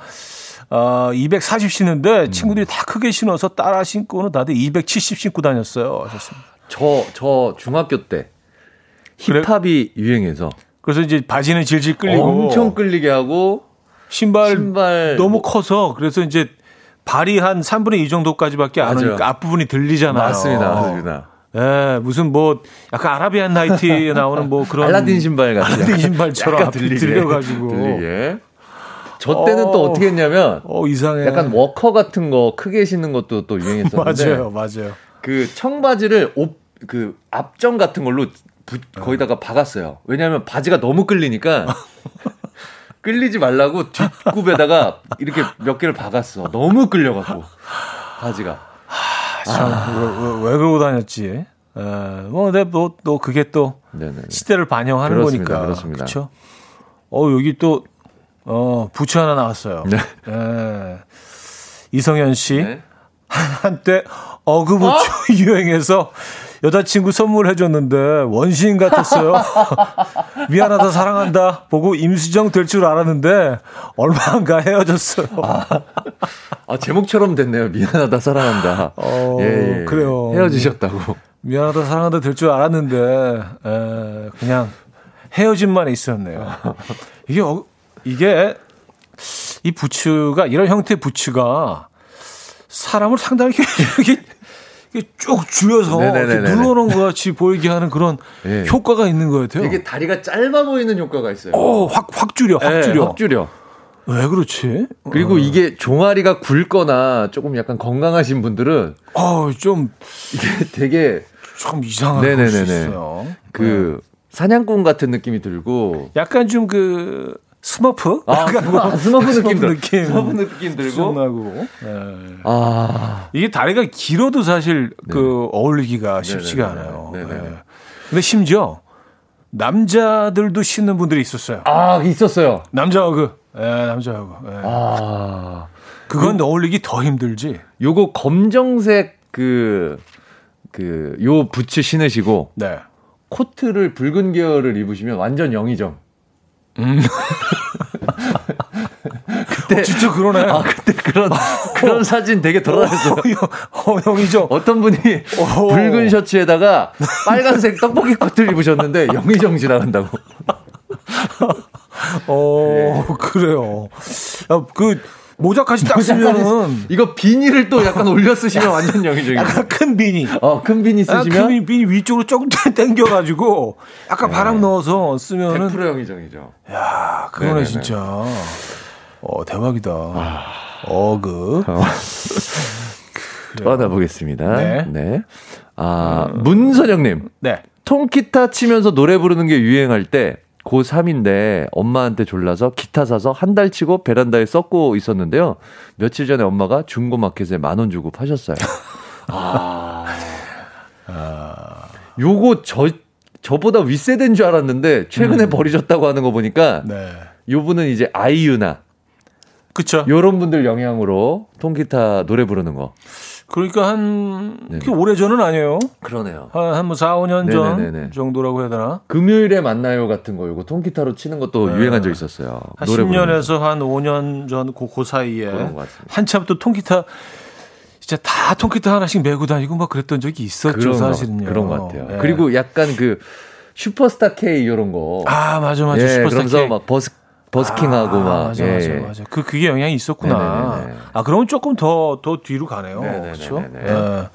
어, 240 신는데 음. 친구들이 다 크게 신어서 따라 신고는 다들 270 신고 다녔어요. 하셨습니다. 저, 저 중학교 때 힙합이 그래? 유행해서 그래서 이제 바지는 질질 끌리고 엄청 끌리게 하고 신발, 신발 너무 커서 그래서 이제 발이 한 3분의 2 정도까지밖에 안 오니까 앞부분이 들리잖아요. 맞습니다. 맞습니다. 예, 무슨 뭐 약간 아라비안 나이트에 나오는 뭐 그런 알라딘 신발 같은 알라딘 신발처럼 들리게. 들려가지고 들리게. 저 때는 또 어. 어떻게 했냐면 어 이상해. 약간 워커 같은 거 크게 신는 것도 또 유행했었는데 맞아요, 맞아요. 그 청바지를 옷 그 앞정 같은 걸로 부- 거기다가 박았어요. 왜냐하면 바지가 너무 끌리니까 끌리지 말라고 뒷굽에다가 이렇게 몇 개를 박았어. 너무 끌려갖고 바지가. 참, 왜, 왜, 왜 그러고 다녔지? 에, 뭐, 근데 뭐, 또 그게 또 네네. 시대를 반영하는 그렇습니다, 거니까. 그렇습니다. 그렇죠? 어, 여기 또, 어, 부츠 하나 나왔어요. 네. 에, 이성현 씨. 네. 한때 어그부츠 유행해서 여자친구 선물해줬는데 원시인 같았어요. 미안하다 사랑한다 보고 임수정 될 줄 알았는데 얼마 안 가 헤어졌어요. 아 제목처럼 됐네요. 미안하다 사랑한다. 어, 예, 예. 그래요. 헤어지셨다고. 미안하다 사랑한다 될 줄 알았는데 에, 그냥 헤어짐만 있었네요. 이게 어, 이게 이 부츠가 이런 형태의 부츠가 사람을 상당히 이렇게 쭉 줄여서. 눌러놓은 것 같이 보이게 하는 그런 예. 효과가 있는 것 같아요. 되게 다리가 짧아 보이는 효과가 있어요. 어, 확, 확 줄여, 확 예, 줄여. 확 줄여. 왜 그렇지? 그리고 이게 종아리가 굵거나 조금 약간 건강하신 분들은 어, 좀, 이게 되게 좀 이상한 네네네네. 있어요. 그 사냥꾼 같은 느낌이 들고 약간 좀 그, 스머프? 아, 스머- 스머프 느낌 들- 느낌. 스머프 느낌 들고. 좀 나고. 예. 아 이게 다리가 길어도 사실 그 어울리기가 쉽지가 네네네. 않아요. 네네네. 예. 근데 심지어 남자들도 신는 분들이 있었어요. 아, 있었어요. 남자 어그. 예, 남자 어그. 예. 아 그건 어울리기 더 힘들지. 요거 검정색 그 그 요 부츠 신으시고 네. 코트를 붉은 계열을 입으시면 완전 영의 정. 그때 어, 진짜 그러네. 아 그때 그런 그런 사진 되게 돌아다녔어요. 어, 형이죠. 어떤 분이 오. 붉은 셔츠에다가 빨간색 떡볶이 코트를 입으셨는데 영의정 지나간다고. 어, 예. 그래요. 야, 그 모자까지 딱 쓰면은 이거 비닐을 또 약간 올려 쓰시면 완전 영의정이에요. 약간 큰 비니. 어, 큰 비니 아, 쓰시면 큰 비니, 위쪽으로 조금 당겨 가지고 약간 바람 넣어서 쓰면은 100% 영의정이죠. 야, 그거네 네네네. 진짜. 어, 대박이다. 어그. 받아보겠습니다. 네. 네. 아, 문선영님. 네. 통기타 치면서 노래 부르는 게 유행할 때 고3인데 엄마한테 졸라서 기타 사서 한 달 치고 베란다에 썩고 있었는데요. 며칠 전에 엄마가 중고마켓에 만 원 주고 파셨어요. 아. 요거 저, 저보다 윗세대인 줄 알았는데 최근에 버리셨다고 하는 거 보니까 네. 요 분은 이제 아이유나 그쵸. 요런 분들 영향으로 통기타 노래 부르는 거. 그러니까 한, 네네. 그 오래 전은 아니에요. 그러네요. 한, 한뭐 4, 5년 전 네네네네. 정도라고 해야 되나? 금요일에 만나요 같은 거 요거 통기타로 치는 것도 네. 유행한 적 있었어요. 한 노래 부르는 10년에서 한 5년 전, 그, 그 사이에. 그런 것 같습니다. 한참 또 통기타, 진짜 다 통기타 하나씩 메고 다니고 막 그랬던 적이 있었죠, 그런 거, 사실은요. 그런 것 같아요. 예. 그리고 약간 그 슈퍼스타 K 이런 거. 아, 맞아, 맞아. 예, 슈퍼스타 K. 막 버스 버스킹하고 아, 막 맞아, 예, 맞아, 예. 맞아. 그 그게 영향이 있었구나. 네네네네. 아, 그러면 조금 더 더 뒤로 가네요. 그렇죠? 예.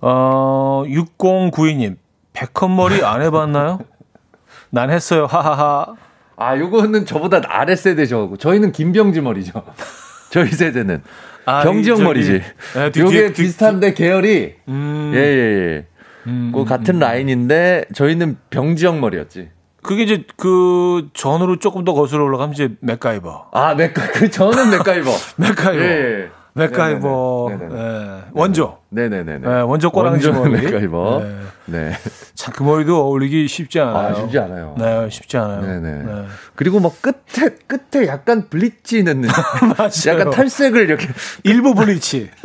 어, 6092님, 백헌 머리 안 해봤나요? 난 했어요. 하하하. 아, 요거는 저보다 아래 세대죠. 저희는 김병지 머리죠. 저희 세대는 아, 병지형 이 저기, 머리지. 예, 뒤- 요게 뒤- 비슷한데 계열이 음, 예, 예, 예. 음, 그 같은 라인인데 저희는 병지형 머리였지. 그게 이제 그 전으로 조금 더 거슬러 올라가면 이제 맥가이버. 아, 맥가 그 저는 맥가이버. 맥가이버. 예, 예. 맥가이버. 네네네. 예. 원조. 네네네네. 예, 원조 꼬랑지 머리. 네. 네. 참그 머리도 어울리기 쉽지 않아요. 아, 쉽지 않아요. 네, 쉽지 않아요. 네네. 네. 그리고 막 끝에 끝에 약간 bleach 맞아요. 약간 탈색을 이렇게 일부 블리치.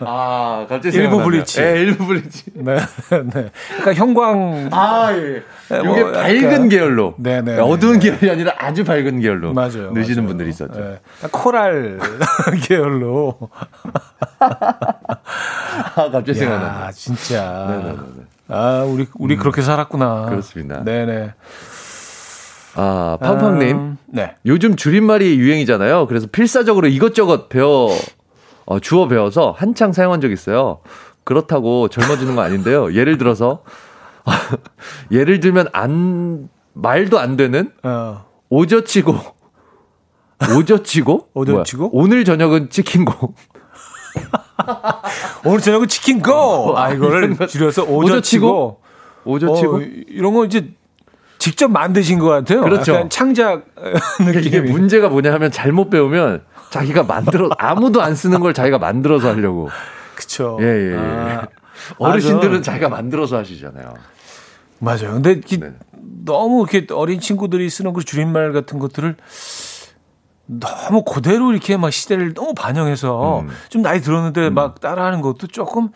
아 갑자기 일부 생각나네요. 블리치. 예, 일부 블리치. 네, 네. 그러니까 형광. 아 예. 네, 이게 뭐 밝은 약간- 계열로. 네네. 어두운 계열이 아니라 아주 밝은 계열로. 맞아요. 넣으시는 맞아요. 분들이 있었죠. 네. 코랄 계열로. 아 갑자기 생각나네. 야, 진짜. 네네네. 아, 우리 우리 그렇게 살았구나. 그렇습니다. 네네. 아 팡팡님. 음, 네. 요즘 줄임말이 유행이잖아요. 그래서 필사적으로 이것저것 배워 어, 주워 배워서 한창 사용한 적 있어요. 그렇다고 젊어지는 거 아닌데요. 예를 들어서 예를 들면 안 말도 안 되는 어. 오저치고 오저치고 오저치고? 오늘 저녁은 치킨고 오늘 저녁은 치킨 고! 아, 이거를 줄여서 오저 치고. 오저 치고 어, 이런 거 이제 직접 만드신 것 같아요. 그렇죠. 창작 이게 느낌이. 문제가 뭐냐 하면 잘못 배우면 자기가 만들어 아무도 안 쓰는 걸 자기가 만들어서 하려고 그쵸. 예, 예, 예. 아, 어르신들은 맞아. 자기가 만들어서 하시잖아요. 맞아요. 근데 이게 네. 너무 이렇게 어린 친구들이 쓰는 그 줄임말 같은 것들을 너무 그대로 이렇게 막 시대를 너무 반영해서 음. 좀 나이 들었는데 막 따라하는 것도 조금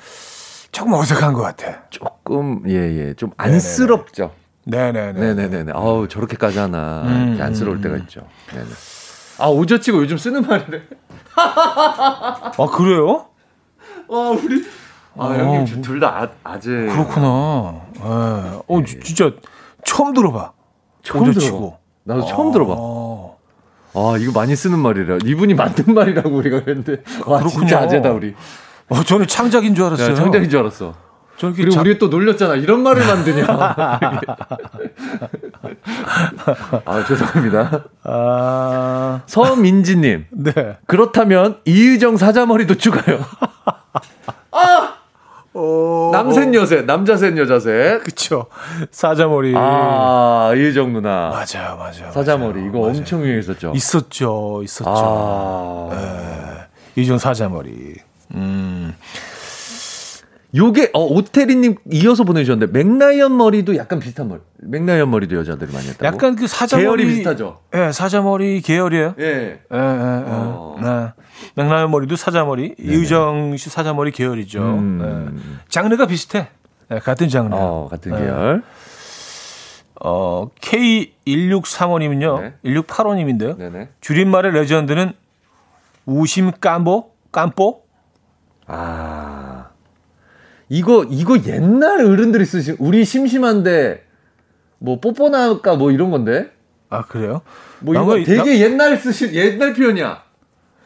조금 어색한 것 같아. 조금 예예 좀 네네네. 안쓰럽죠. 네네네. 네 네네네. 아우 저렇게까지 하나 음, 이렇게 안쓰러울 음, 때가 음. 있죠. 네네. 아 오저치고 요즘 쓰는 말이래. 아 그래요? 와 우리 아 어, 형님 둘 다 아재 그렇구나. 예. 어 지- 진짜 처음 들어봐. 처음 오저치고. 들어봐. 나도 처음 들어봐. 어. 아 이거 많이 쓰는 말이라 이분이 만든 말이라고 우리가 그랬는데 와 그렇군요. 진짜 아재다 우리. 어, 저는 창작인 줄 알았어요. 야, 창작인 줄 알았어. 그리고 자- 우리 또 놀렸잖아. 이런 말을 만드냐. 아 죄송합니다. 아, 서민지님 네. 그렇다면 이의정 사자머리도 추가요. 남셋 여셋, 남자셋 여자셋. 그쵸. 사자머리. 아 이의정 누나. 맞아요, 맞아요. 사자머리 맞아요. 이거 맞아요. 엄청 유행했었죠. 있었죠, 있었죠. 아. 이종 사자머리. 음. 요게 어 오태리님 이어서 보내주셨는데 맥라이언 머리도 약간 비슷한 머리. 맥라이언 머리도 여자들이 많이 했다고. 약간 그 사자머리. 계열이 비슷하죠. 예, 사자머리 계열이에요. 예. 예, 예, 예. 어. 네. 맥라이언 머리도 사자머리. 이유정 씨 사자머리 계열이죠. 음. 예. 장르가 비슷해. 예, 같은 장르. 어 같은 네. 계열. 어, K1635님은요. 네. 1685님인데요. 네네. 줄임말의 레전드는 우심 깜보? 깜뽀? 아 이거 이거 옛날 어른들이 쓰신 우리 심심한데 뭐 뽀뽀 나올까 뭐 이런 건데 아, 그래요? 뭐 이거 나왜- 되게 옛날 쓰신 옛날 표현이야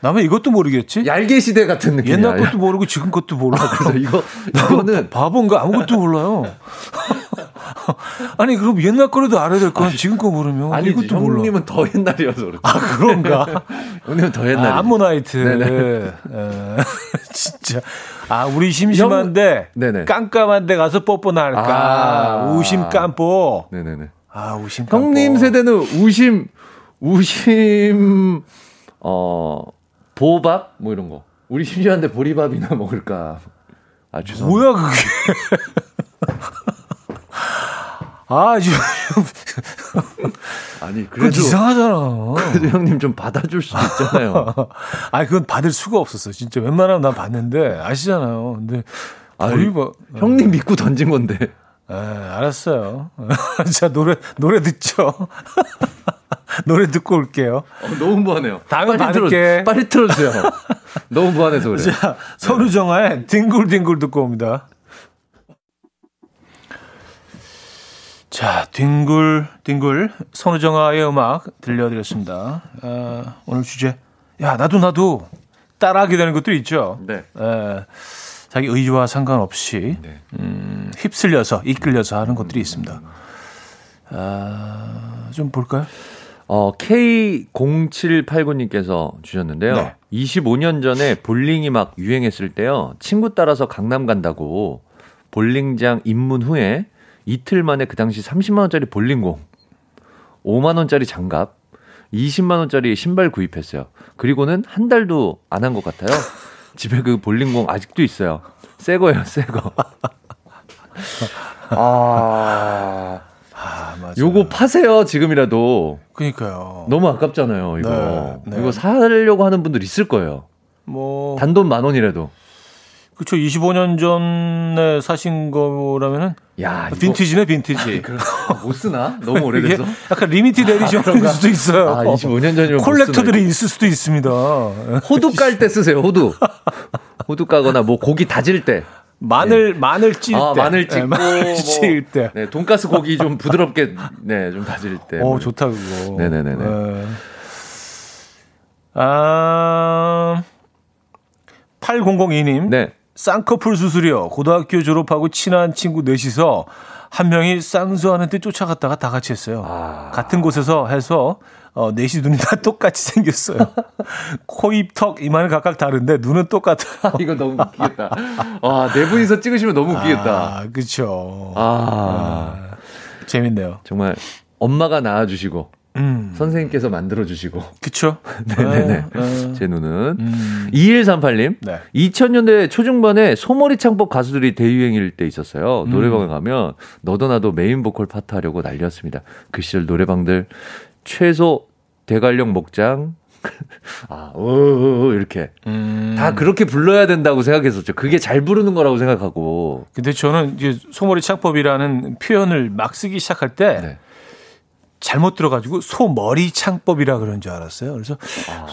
나왜 이것도 모르겠지? 얄개 시대 같은 느낌이야 옛날 것도 모르고 지금 것도 몰라. 그래서 이거 이거는 바본가 아무것도 몰라요. 아니 그럼 옛날 거라도 알아야 될 거야. 지금 거 모르면 아니지 이것도 몰라. 형님은 더 옛날이어서 그렇지 아 그런가? 형님은 더 옛날이 아, 암모나이트. 네네. 에, 진짜. 아 우리 심심한데 네네. 깜깜한데 가서 뽀뽀나 할까? 아. 우심 깜뽀. 네네네 아 우심 깜뽀. 형님 세대는 우심 우심 어 보밥 뭐 이런 거 우리 심심한데 보리밥이나 먹을까 아 죄송합니다 뭐야 그게? 아 지금 아니 그 그래도 이상하잖아. 그래도 형님 좀 받아줄 수 있잖아요. 아 그건 받을 수가 없었어. 진짜 웬만하면 난 받는데 아시잖아요. 근데 아니, 뭐 형님 믿고 던진 건데. 에, 알았어요. 자 노래 노래 듣죠. 노래 듣고 올게요. 어, 너무 무하네요. 다음에 빨리 받을게. 틀어, 빨리 틀어주세요. 너무 무한해서 그래. 자 선우정아의 뒹굴뒹굴 듣고 옵니다. 자 뒹굴 뒹굴 선우정아의 음악 들려드렸습니다. 아, 오늘 주제 야 나도 나도 따라하게 되는 것도 있죠. 네. 에, 자기 의지와 상관없이 네. 음, 휩쓸려서 이끌려서 하는 것들이 있습니다. 아, 좀 볼까요? 어, K0789님께서 주셨는데요. 네. 25년 전에 볼링이 막 유행했을 때요. 친구 따라서 강남 간다고 볼링장 입문 후에 이틀 만에 그 당시 30만 원짜리 볼링공, 5만 원짜리 장갑, 20만 원짜리 신발 구입했어요. 그리고는 한 달도 안 한 것 같아요. 집에 그 볼링공 아직도 있어요. 새 거예요, 새 거. 아, 아, 맞아. 요거 파세요, 지금이라도. 그러니까요. 너무 아깝잖아요, 이거. 네, 네. 이거 사려고 하는 분들 있을 거예요. 뭐 단돈 만 원이라도. 그렇죠. 25년 전에 사신 거라면은 야, 빈티지네 빈티지. 그럼 못 쓰나? 너무 오래돼서. 약간 limited edition일 수도 있어요. 아, 25년 전이면 collector들이 있을 수도 있습니다. 호두 깔 때 쓰세요, 호두. 호두 까거나 뭐 고기 다질 때. 마늘 마늘 찧을 때. 아, 마늘 찧고 네, 마늘 뭐, 찧을 때. 네, 돈가스 고기 좀 부드럽게 네, 좀 다질 때. 어, 뭐. 좋다 그거. 네네네 네. 네. 아 8002님. 네. 쌍꺼풀 수술이요. 고등학교 졸업하고 친한 친구 넷이서 한 명이 쌍수하는 데 쫓아갔다가 다 같이 했어요. 아. 같은 곳에서 해서 어, 넷이 눈이 다 똑같이 생겼어요. 코, 입, 턱, 이마는 각각 다른데 눈은 똑같아요. 이거 너무 웃기겠다. 와, 네 분이서 찍으시면 너무 웃기겠다. 아, 그쵸. 아, 재밌네요. 정말 엄마가 낳아주시고 음, 선생님께서 만들어 주시고 그쵸. 네네네. 아, 아. 제 눈은 음. 2138님 네. 2000년대 초중반에 소몰이 창법 가수들이 대유행일 때 있었어요. 음. 노래방에 가면 너도 나도 메인 보컬 파트 하려고 난리였습니다. 그 시절 노래방들 최소 대관령 목장 아, 어, 어, 어, 이렇게 음. 다 그렇게 불러야 된다고 생각했었죠. 그게 잘 부르는 거라고 생각하고. 근데 저는 이제 소몰이 창법이라는 표현을 막 쓰기 시작할 때 네. 잘못 들어가지고 소머리 창법이라 그런 줄 알았어요. 그래서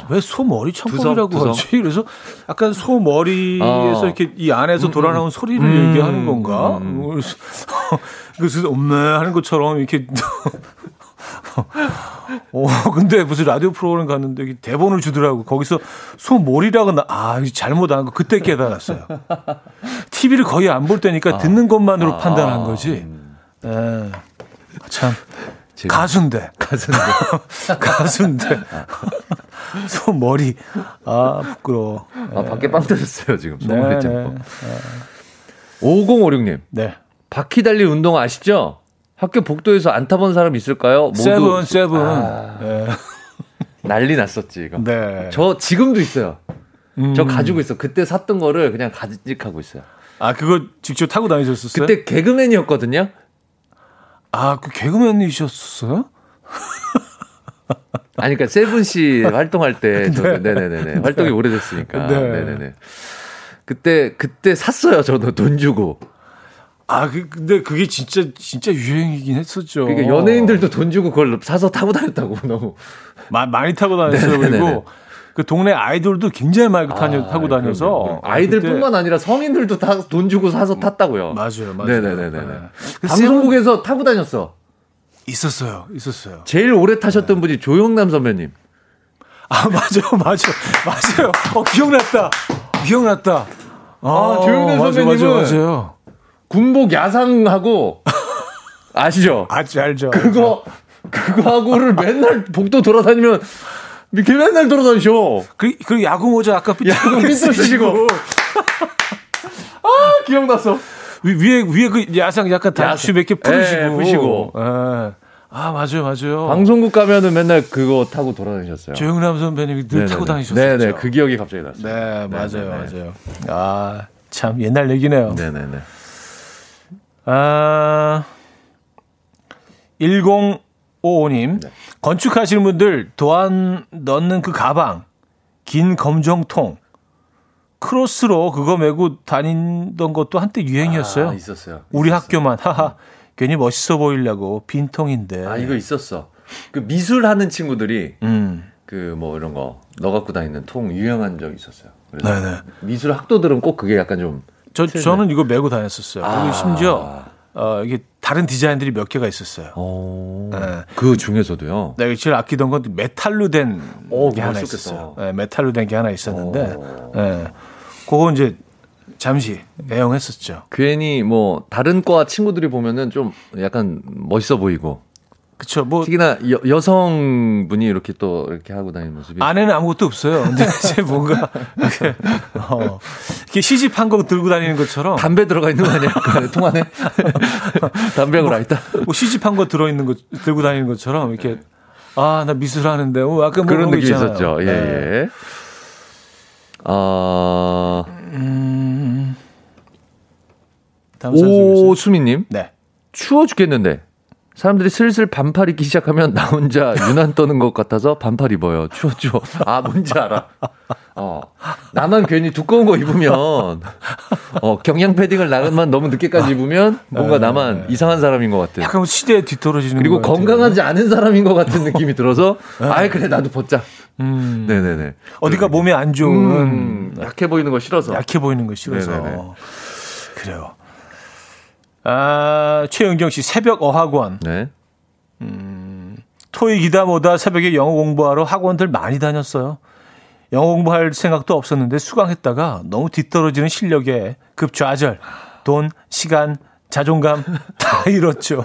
왜 소머리 창법이라고 두성, 하지? 그래서 약간 소머리에서 어. 이렇게 이 안에서 돌아 나온 소리를 음, 얘기하는 건가? 음. 그래서, 그래서 엄매 하는 것처럼 이렇게. 어, 근데 무슨 라디오 프로그램 갔는데 대본을 주더라고. 거기서 소머리라고 나, 아, 잘못 안 거. 그때 깨달았어요. TV를 거의 안 볼 때니까 듣는 것만으로 아, 판단한 거지. 예. 참. 제가- 가수인데. 가수인데. 가수인데. 손 머리. 아, 부끄러워. 아, 밖에 빵 터졌어요, 지금. 네, 소머리 네. 창법. 5056님. 네. 바퀴 달린 운동 아시죠? 학교 복도에서 안 타본 사람 있을까요? 모두 세븐, 세븐. 아, 네. 난리 났었지, 이거. 네. 저 지금도 있어요. 음. 저 가지고 있어. 그때 샀던 거를 그냥 가직하고 있어요. 아, 그거 직접 타고 다니셨었어요? 그때 개그맨이었거든요. 아, 그 개그맨이셨어요? 아니, 그러니까 세븐 씨 활동할 때, 저, 네. 네네네 활동이 오래됐으니까. 네. 네. 네네 그때, 그때 샀어요, 저도 돈 주고. 아, 그, 근데 그게 진짜, 진짜 유행이긴 했었죠. 그러니까 연예인들도 돈 주고 그걸 사서 타고 다녔다고, 너무. 마, 많이 타고 다녔어요. 네네네네. 그리고 그 동네 아이돌도 굉장히 많이 타고, 타고 다녀서. 그럼요. 아이들뿐만 아니라 성인들도 다 돈 주고 사서 탔다고요. 맞아요, 맞아요. 네네네네. 네. 그 방송국에서 타고 다녔어. 있었어요, 있었어요. 제일 오래 타셨던 분이 조영남 선배님. 아, 맞아요, 맞아요. 맞아요. 어, 기억났다. 기억났다. 아, 조용남 맞아, 선배님은 맞아, 맞아요. 군복 야상하고 아시죠? 알죠, 알죠. 그거 그거 하고를 맨날 복도 돌아다니면 이렇게 맨날 돌아다니셔. 그, 그 야구 모자 아까 야구 삐뚤 쓰시고. 아 기억났어. 위, 위에, 위에 그 야상 약간 단추 야상. 몇개 풀으시고. 예, 푸시고. 예. 아, 맞아요, 맞아요. 방송국 가면은 맨날 그거 타고 돌아다니셨어요. 조영남 선배님이 늘 타고 다니셨었죠. 네네 그 기억이 갑자기 났어요. 네, 맞아요, 네네네. 맞아요. 아, 참 옛날 얘기네요. 네네네. 아, 1055님. 네. 건축하시는 분들 도안 넣는 그 가방, 긴 검정통, 크로스로 그거 메고 다니던 것도 한때 유행이었어요. 아, 있었어요. 우리 있었어요. 학교만, 하하. 괜히 멋있어 보이려고 빈통인데. 아 이거 있었어. 그 미술 하는 친구들이 음. 그뭐 이런 거 너 갖고 다니는 통 유행한 적 있었어요. 네네. 미술 학도들은 꼭 그게 약간 좀 저, 틀네. 저는 이거 메고 다녔었어요. 그리고 아. 심지어, 어, 이게 다른 디자인들이 몇 개가 있었어요. 어. 네. 그 중에서도요. 내가 제일 아끼던 건 메탈로 된 오, 게 하나. 있었어요. 네, 메탈로 된 게 하나 있었는데, 오. 네, 그거 이제 잠시 애용했었죠. 괜히 뭐 다른 과 친구들이 보면은 좀 약간 멋있어 보이고 그쵸. 뭐, 특히나 여, 여성분이 이렇게 또 이렇게 하고 다니는 모습이 안에는 아무것도 없어요. 근데 이제 뭔가, 이렇게, 어, 이렇게 시집한 거 들고 다니는 것처럼, 담배 들어가 있는 거 아니야? 그통 안에 담배하고 라이터 뭐 시집 한 거 들어 있는 거, 들고 다니는 것처럼, 이렇게, 아, 나 미술 하는데, 어, 약간 뭐 그런 거 느낌. 있었죠. 예, 네. 예. 아, 음, 다음 사연 주세요. 오수미님 네. 추워 죽겠는데 사람들이 슬슬 반팔 입기 시작하면 나 혼자 유난 떠는 것 같아서 반팔 입어요. 추워 추워. 아 뭔지 알아. 어 나만 괜히 두꺼운 거 입으면 어 경량 패딩을 나만 너무 늦게까지 입으면 뭔가 나만 이상한 사람인 것 같아. 약간 시대에 뒤떨어지는 그리고. 건강하지 않은 사람인 것 같은 느낌이 들어서 아이 그래 나도 벗자. 음. 네네네. 어디가 몸에 안 좋은 음, 약해 보이는 거 싫어서. 약해 보이는 거 싫어서 네네네. 그래요. 아 최은경 씨 새벽 어학원 네. 토익이다 뭐다 새벽에 영어 공부하러 학원들 많이 다녔어요. 영어 공부할 생각도 없었는데 수강했다가 너무 뒤떨어지는 실력에 급좌절, 돈, 시간, 자존감 다 잃었죠.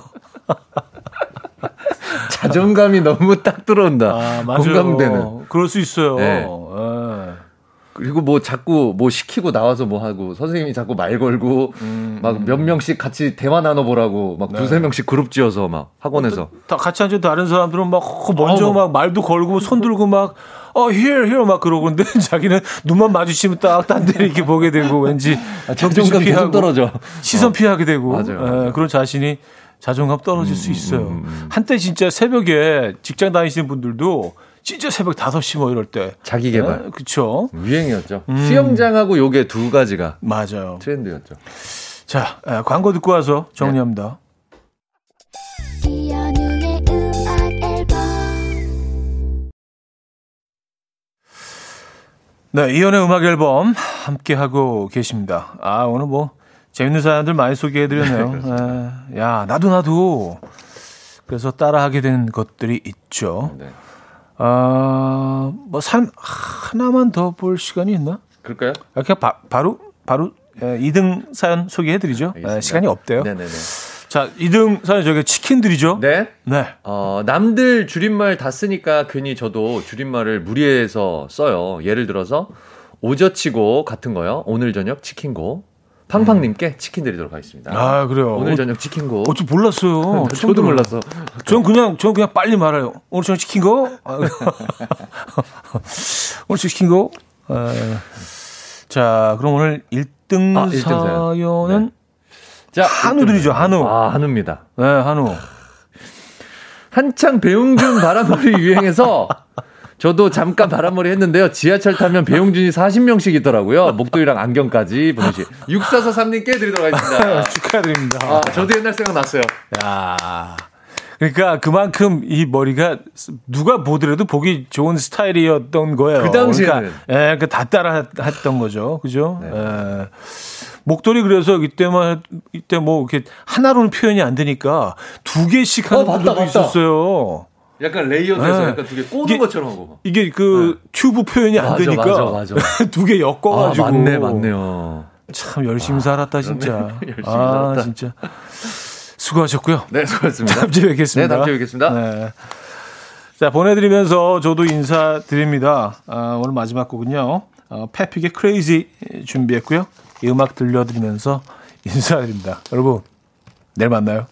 자존감이 너무 딱 들어온다. 아, 맞아요. 공감되는. 그럴 수 있어요. 네. 예. 그리고 뭐 자꾸 뭐 시키고 나와서 뭐 하고 선생님이 자꾸 말 걸고 막몇 명씩 같이 대화 나눠보라고 막 두세 명씩 그룹 지어서 막 학원에서 다 같이 앉은 다른 사람들은 막 먼저 어머. 막 말도 걸고 손 들고 막 어, here, here 막 그러고 근데 자기는 눈만 마주치면 딱 딴 데 이렇게 보게 되고 왠지 자존감 계속 피하고 떨어져. 시선 피하게 되고 맞아요, 예, 맞아요. 그런 자신이 자존감 떨어질 수 있어요. 한때 진짜 새벽에 직장 다니시는 분들도 진짜 새벽 5시 뭐 이럴 때 자기 개발 예, 그쵸 유행이었죠. 수영장하고 요게 두 가지가 맞아요. 트렌드였죠. 자 예, 광고 듣고 와서 정리합니다. 앨범 네, 이연의 음악 앨범 함께 하고 계십니다. 아, 오늘 뭐 재밌는 사연들 많이 소개해 드렸네요. 예, 야, 나도 나도 그래서 따라하게 된 것들이 있죠. 네. 아, 뭐 산 하나만 더 볼 시간이 있나? 그럴까요? 아, 그냥 바, 바로 바로 예, 2등 사연 소개해 드리죠. 예, 알겠습니다. 시간이 없대요. 네 네 네. 자, 2등 사연 저기 치킨들이죠. 네. 네. 어, 남들 줄임말 다 쓰니까 괜히 저도 줄임말을 무리해서 써요. 예를 들어서 오저치고 같은 거요. 오늘 저녁 치킨고. 팡팡님께 치킨 드리도록 하겠습니다. 아, 그래요. 오늘 저녁 치킨고. 어, 좀 몰랐어요. 저도. 몰랐어. 전 그냥 전 그냥 빨리 말해요. 오늘 저녁 시킨 거? 아, 오늘 저녁 시킨 거? 아, 자, 그럼 오늘 1등 아, 1등 사연. 사연은 자, 한우들이죠, 한우. 아, 한우입니다. 네, 한우. 한창 배용준 바람머리 유행해서 저도 잠깐 바람머리 했는데요. 지하철 타면 배용준이 40명씩 있더라고요. 목도리랑 안경까지 보내시. 6443님께 드리도록 하겠습니다. 축하드립니다. 아, 저도 옛날 생각났어요. 야. 그러니까 그만큼 이 머리가 누가 보더라도 보기 좋은 스타일이었던 거예요. 그 당시에는. 그러니까, 예, 그다 따라 했던 거죠. 그죠? 네. 예. 목도리 그래서 이때만 이때 뭐 이렇게 하나로는 표현이 안 되니까 두 개씩 하는 어, 분들도. 있었어요. 약간 레이어드해서 네. 약간 두 개 꼬는 이게- 것처럼 하고. 이게 그 튜브 표현이 안 맞아, 되니까 맞아, 맞아. 두개 엮어가지고 아, 맞네, 맞네요. 참 열심히 살았다 진짜. 열심히 아 살았다. 진짜 수고하셨고요. 네, 수고하셨습니다. 다음 주에 뵙겠습니다. 네, 다음 주에 뵙겠습니다. 네. 자, 보내드리면서 저도 인사드립니다. 아, 오늘 마지막 곡은요. 어, 패픽의 크레이지 준비했고요. 이 음악 들려드리면서 인사드립니다. 여러분, 내일 만나요.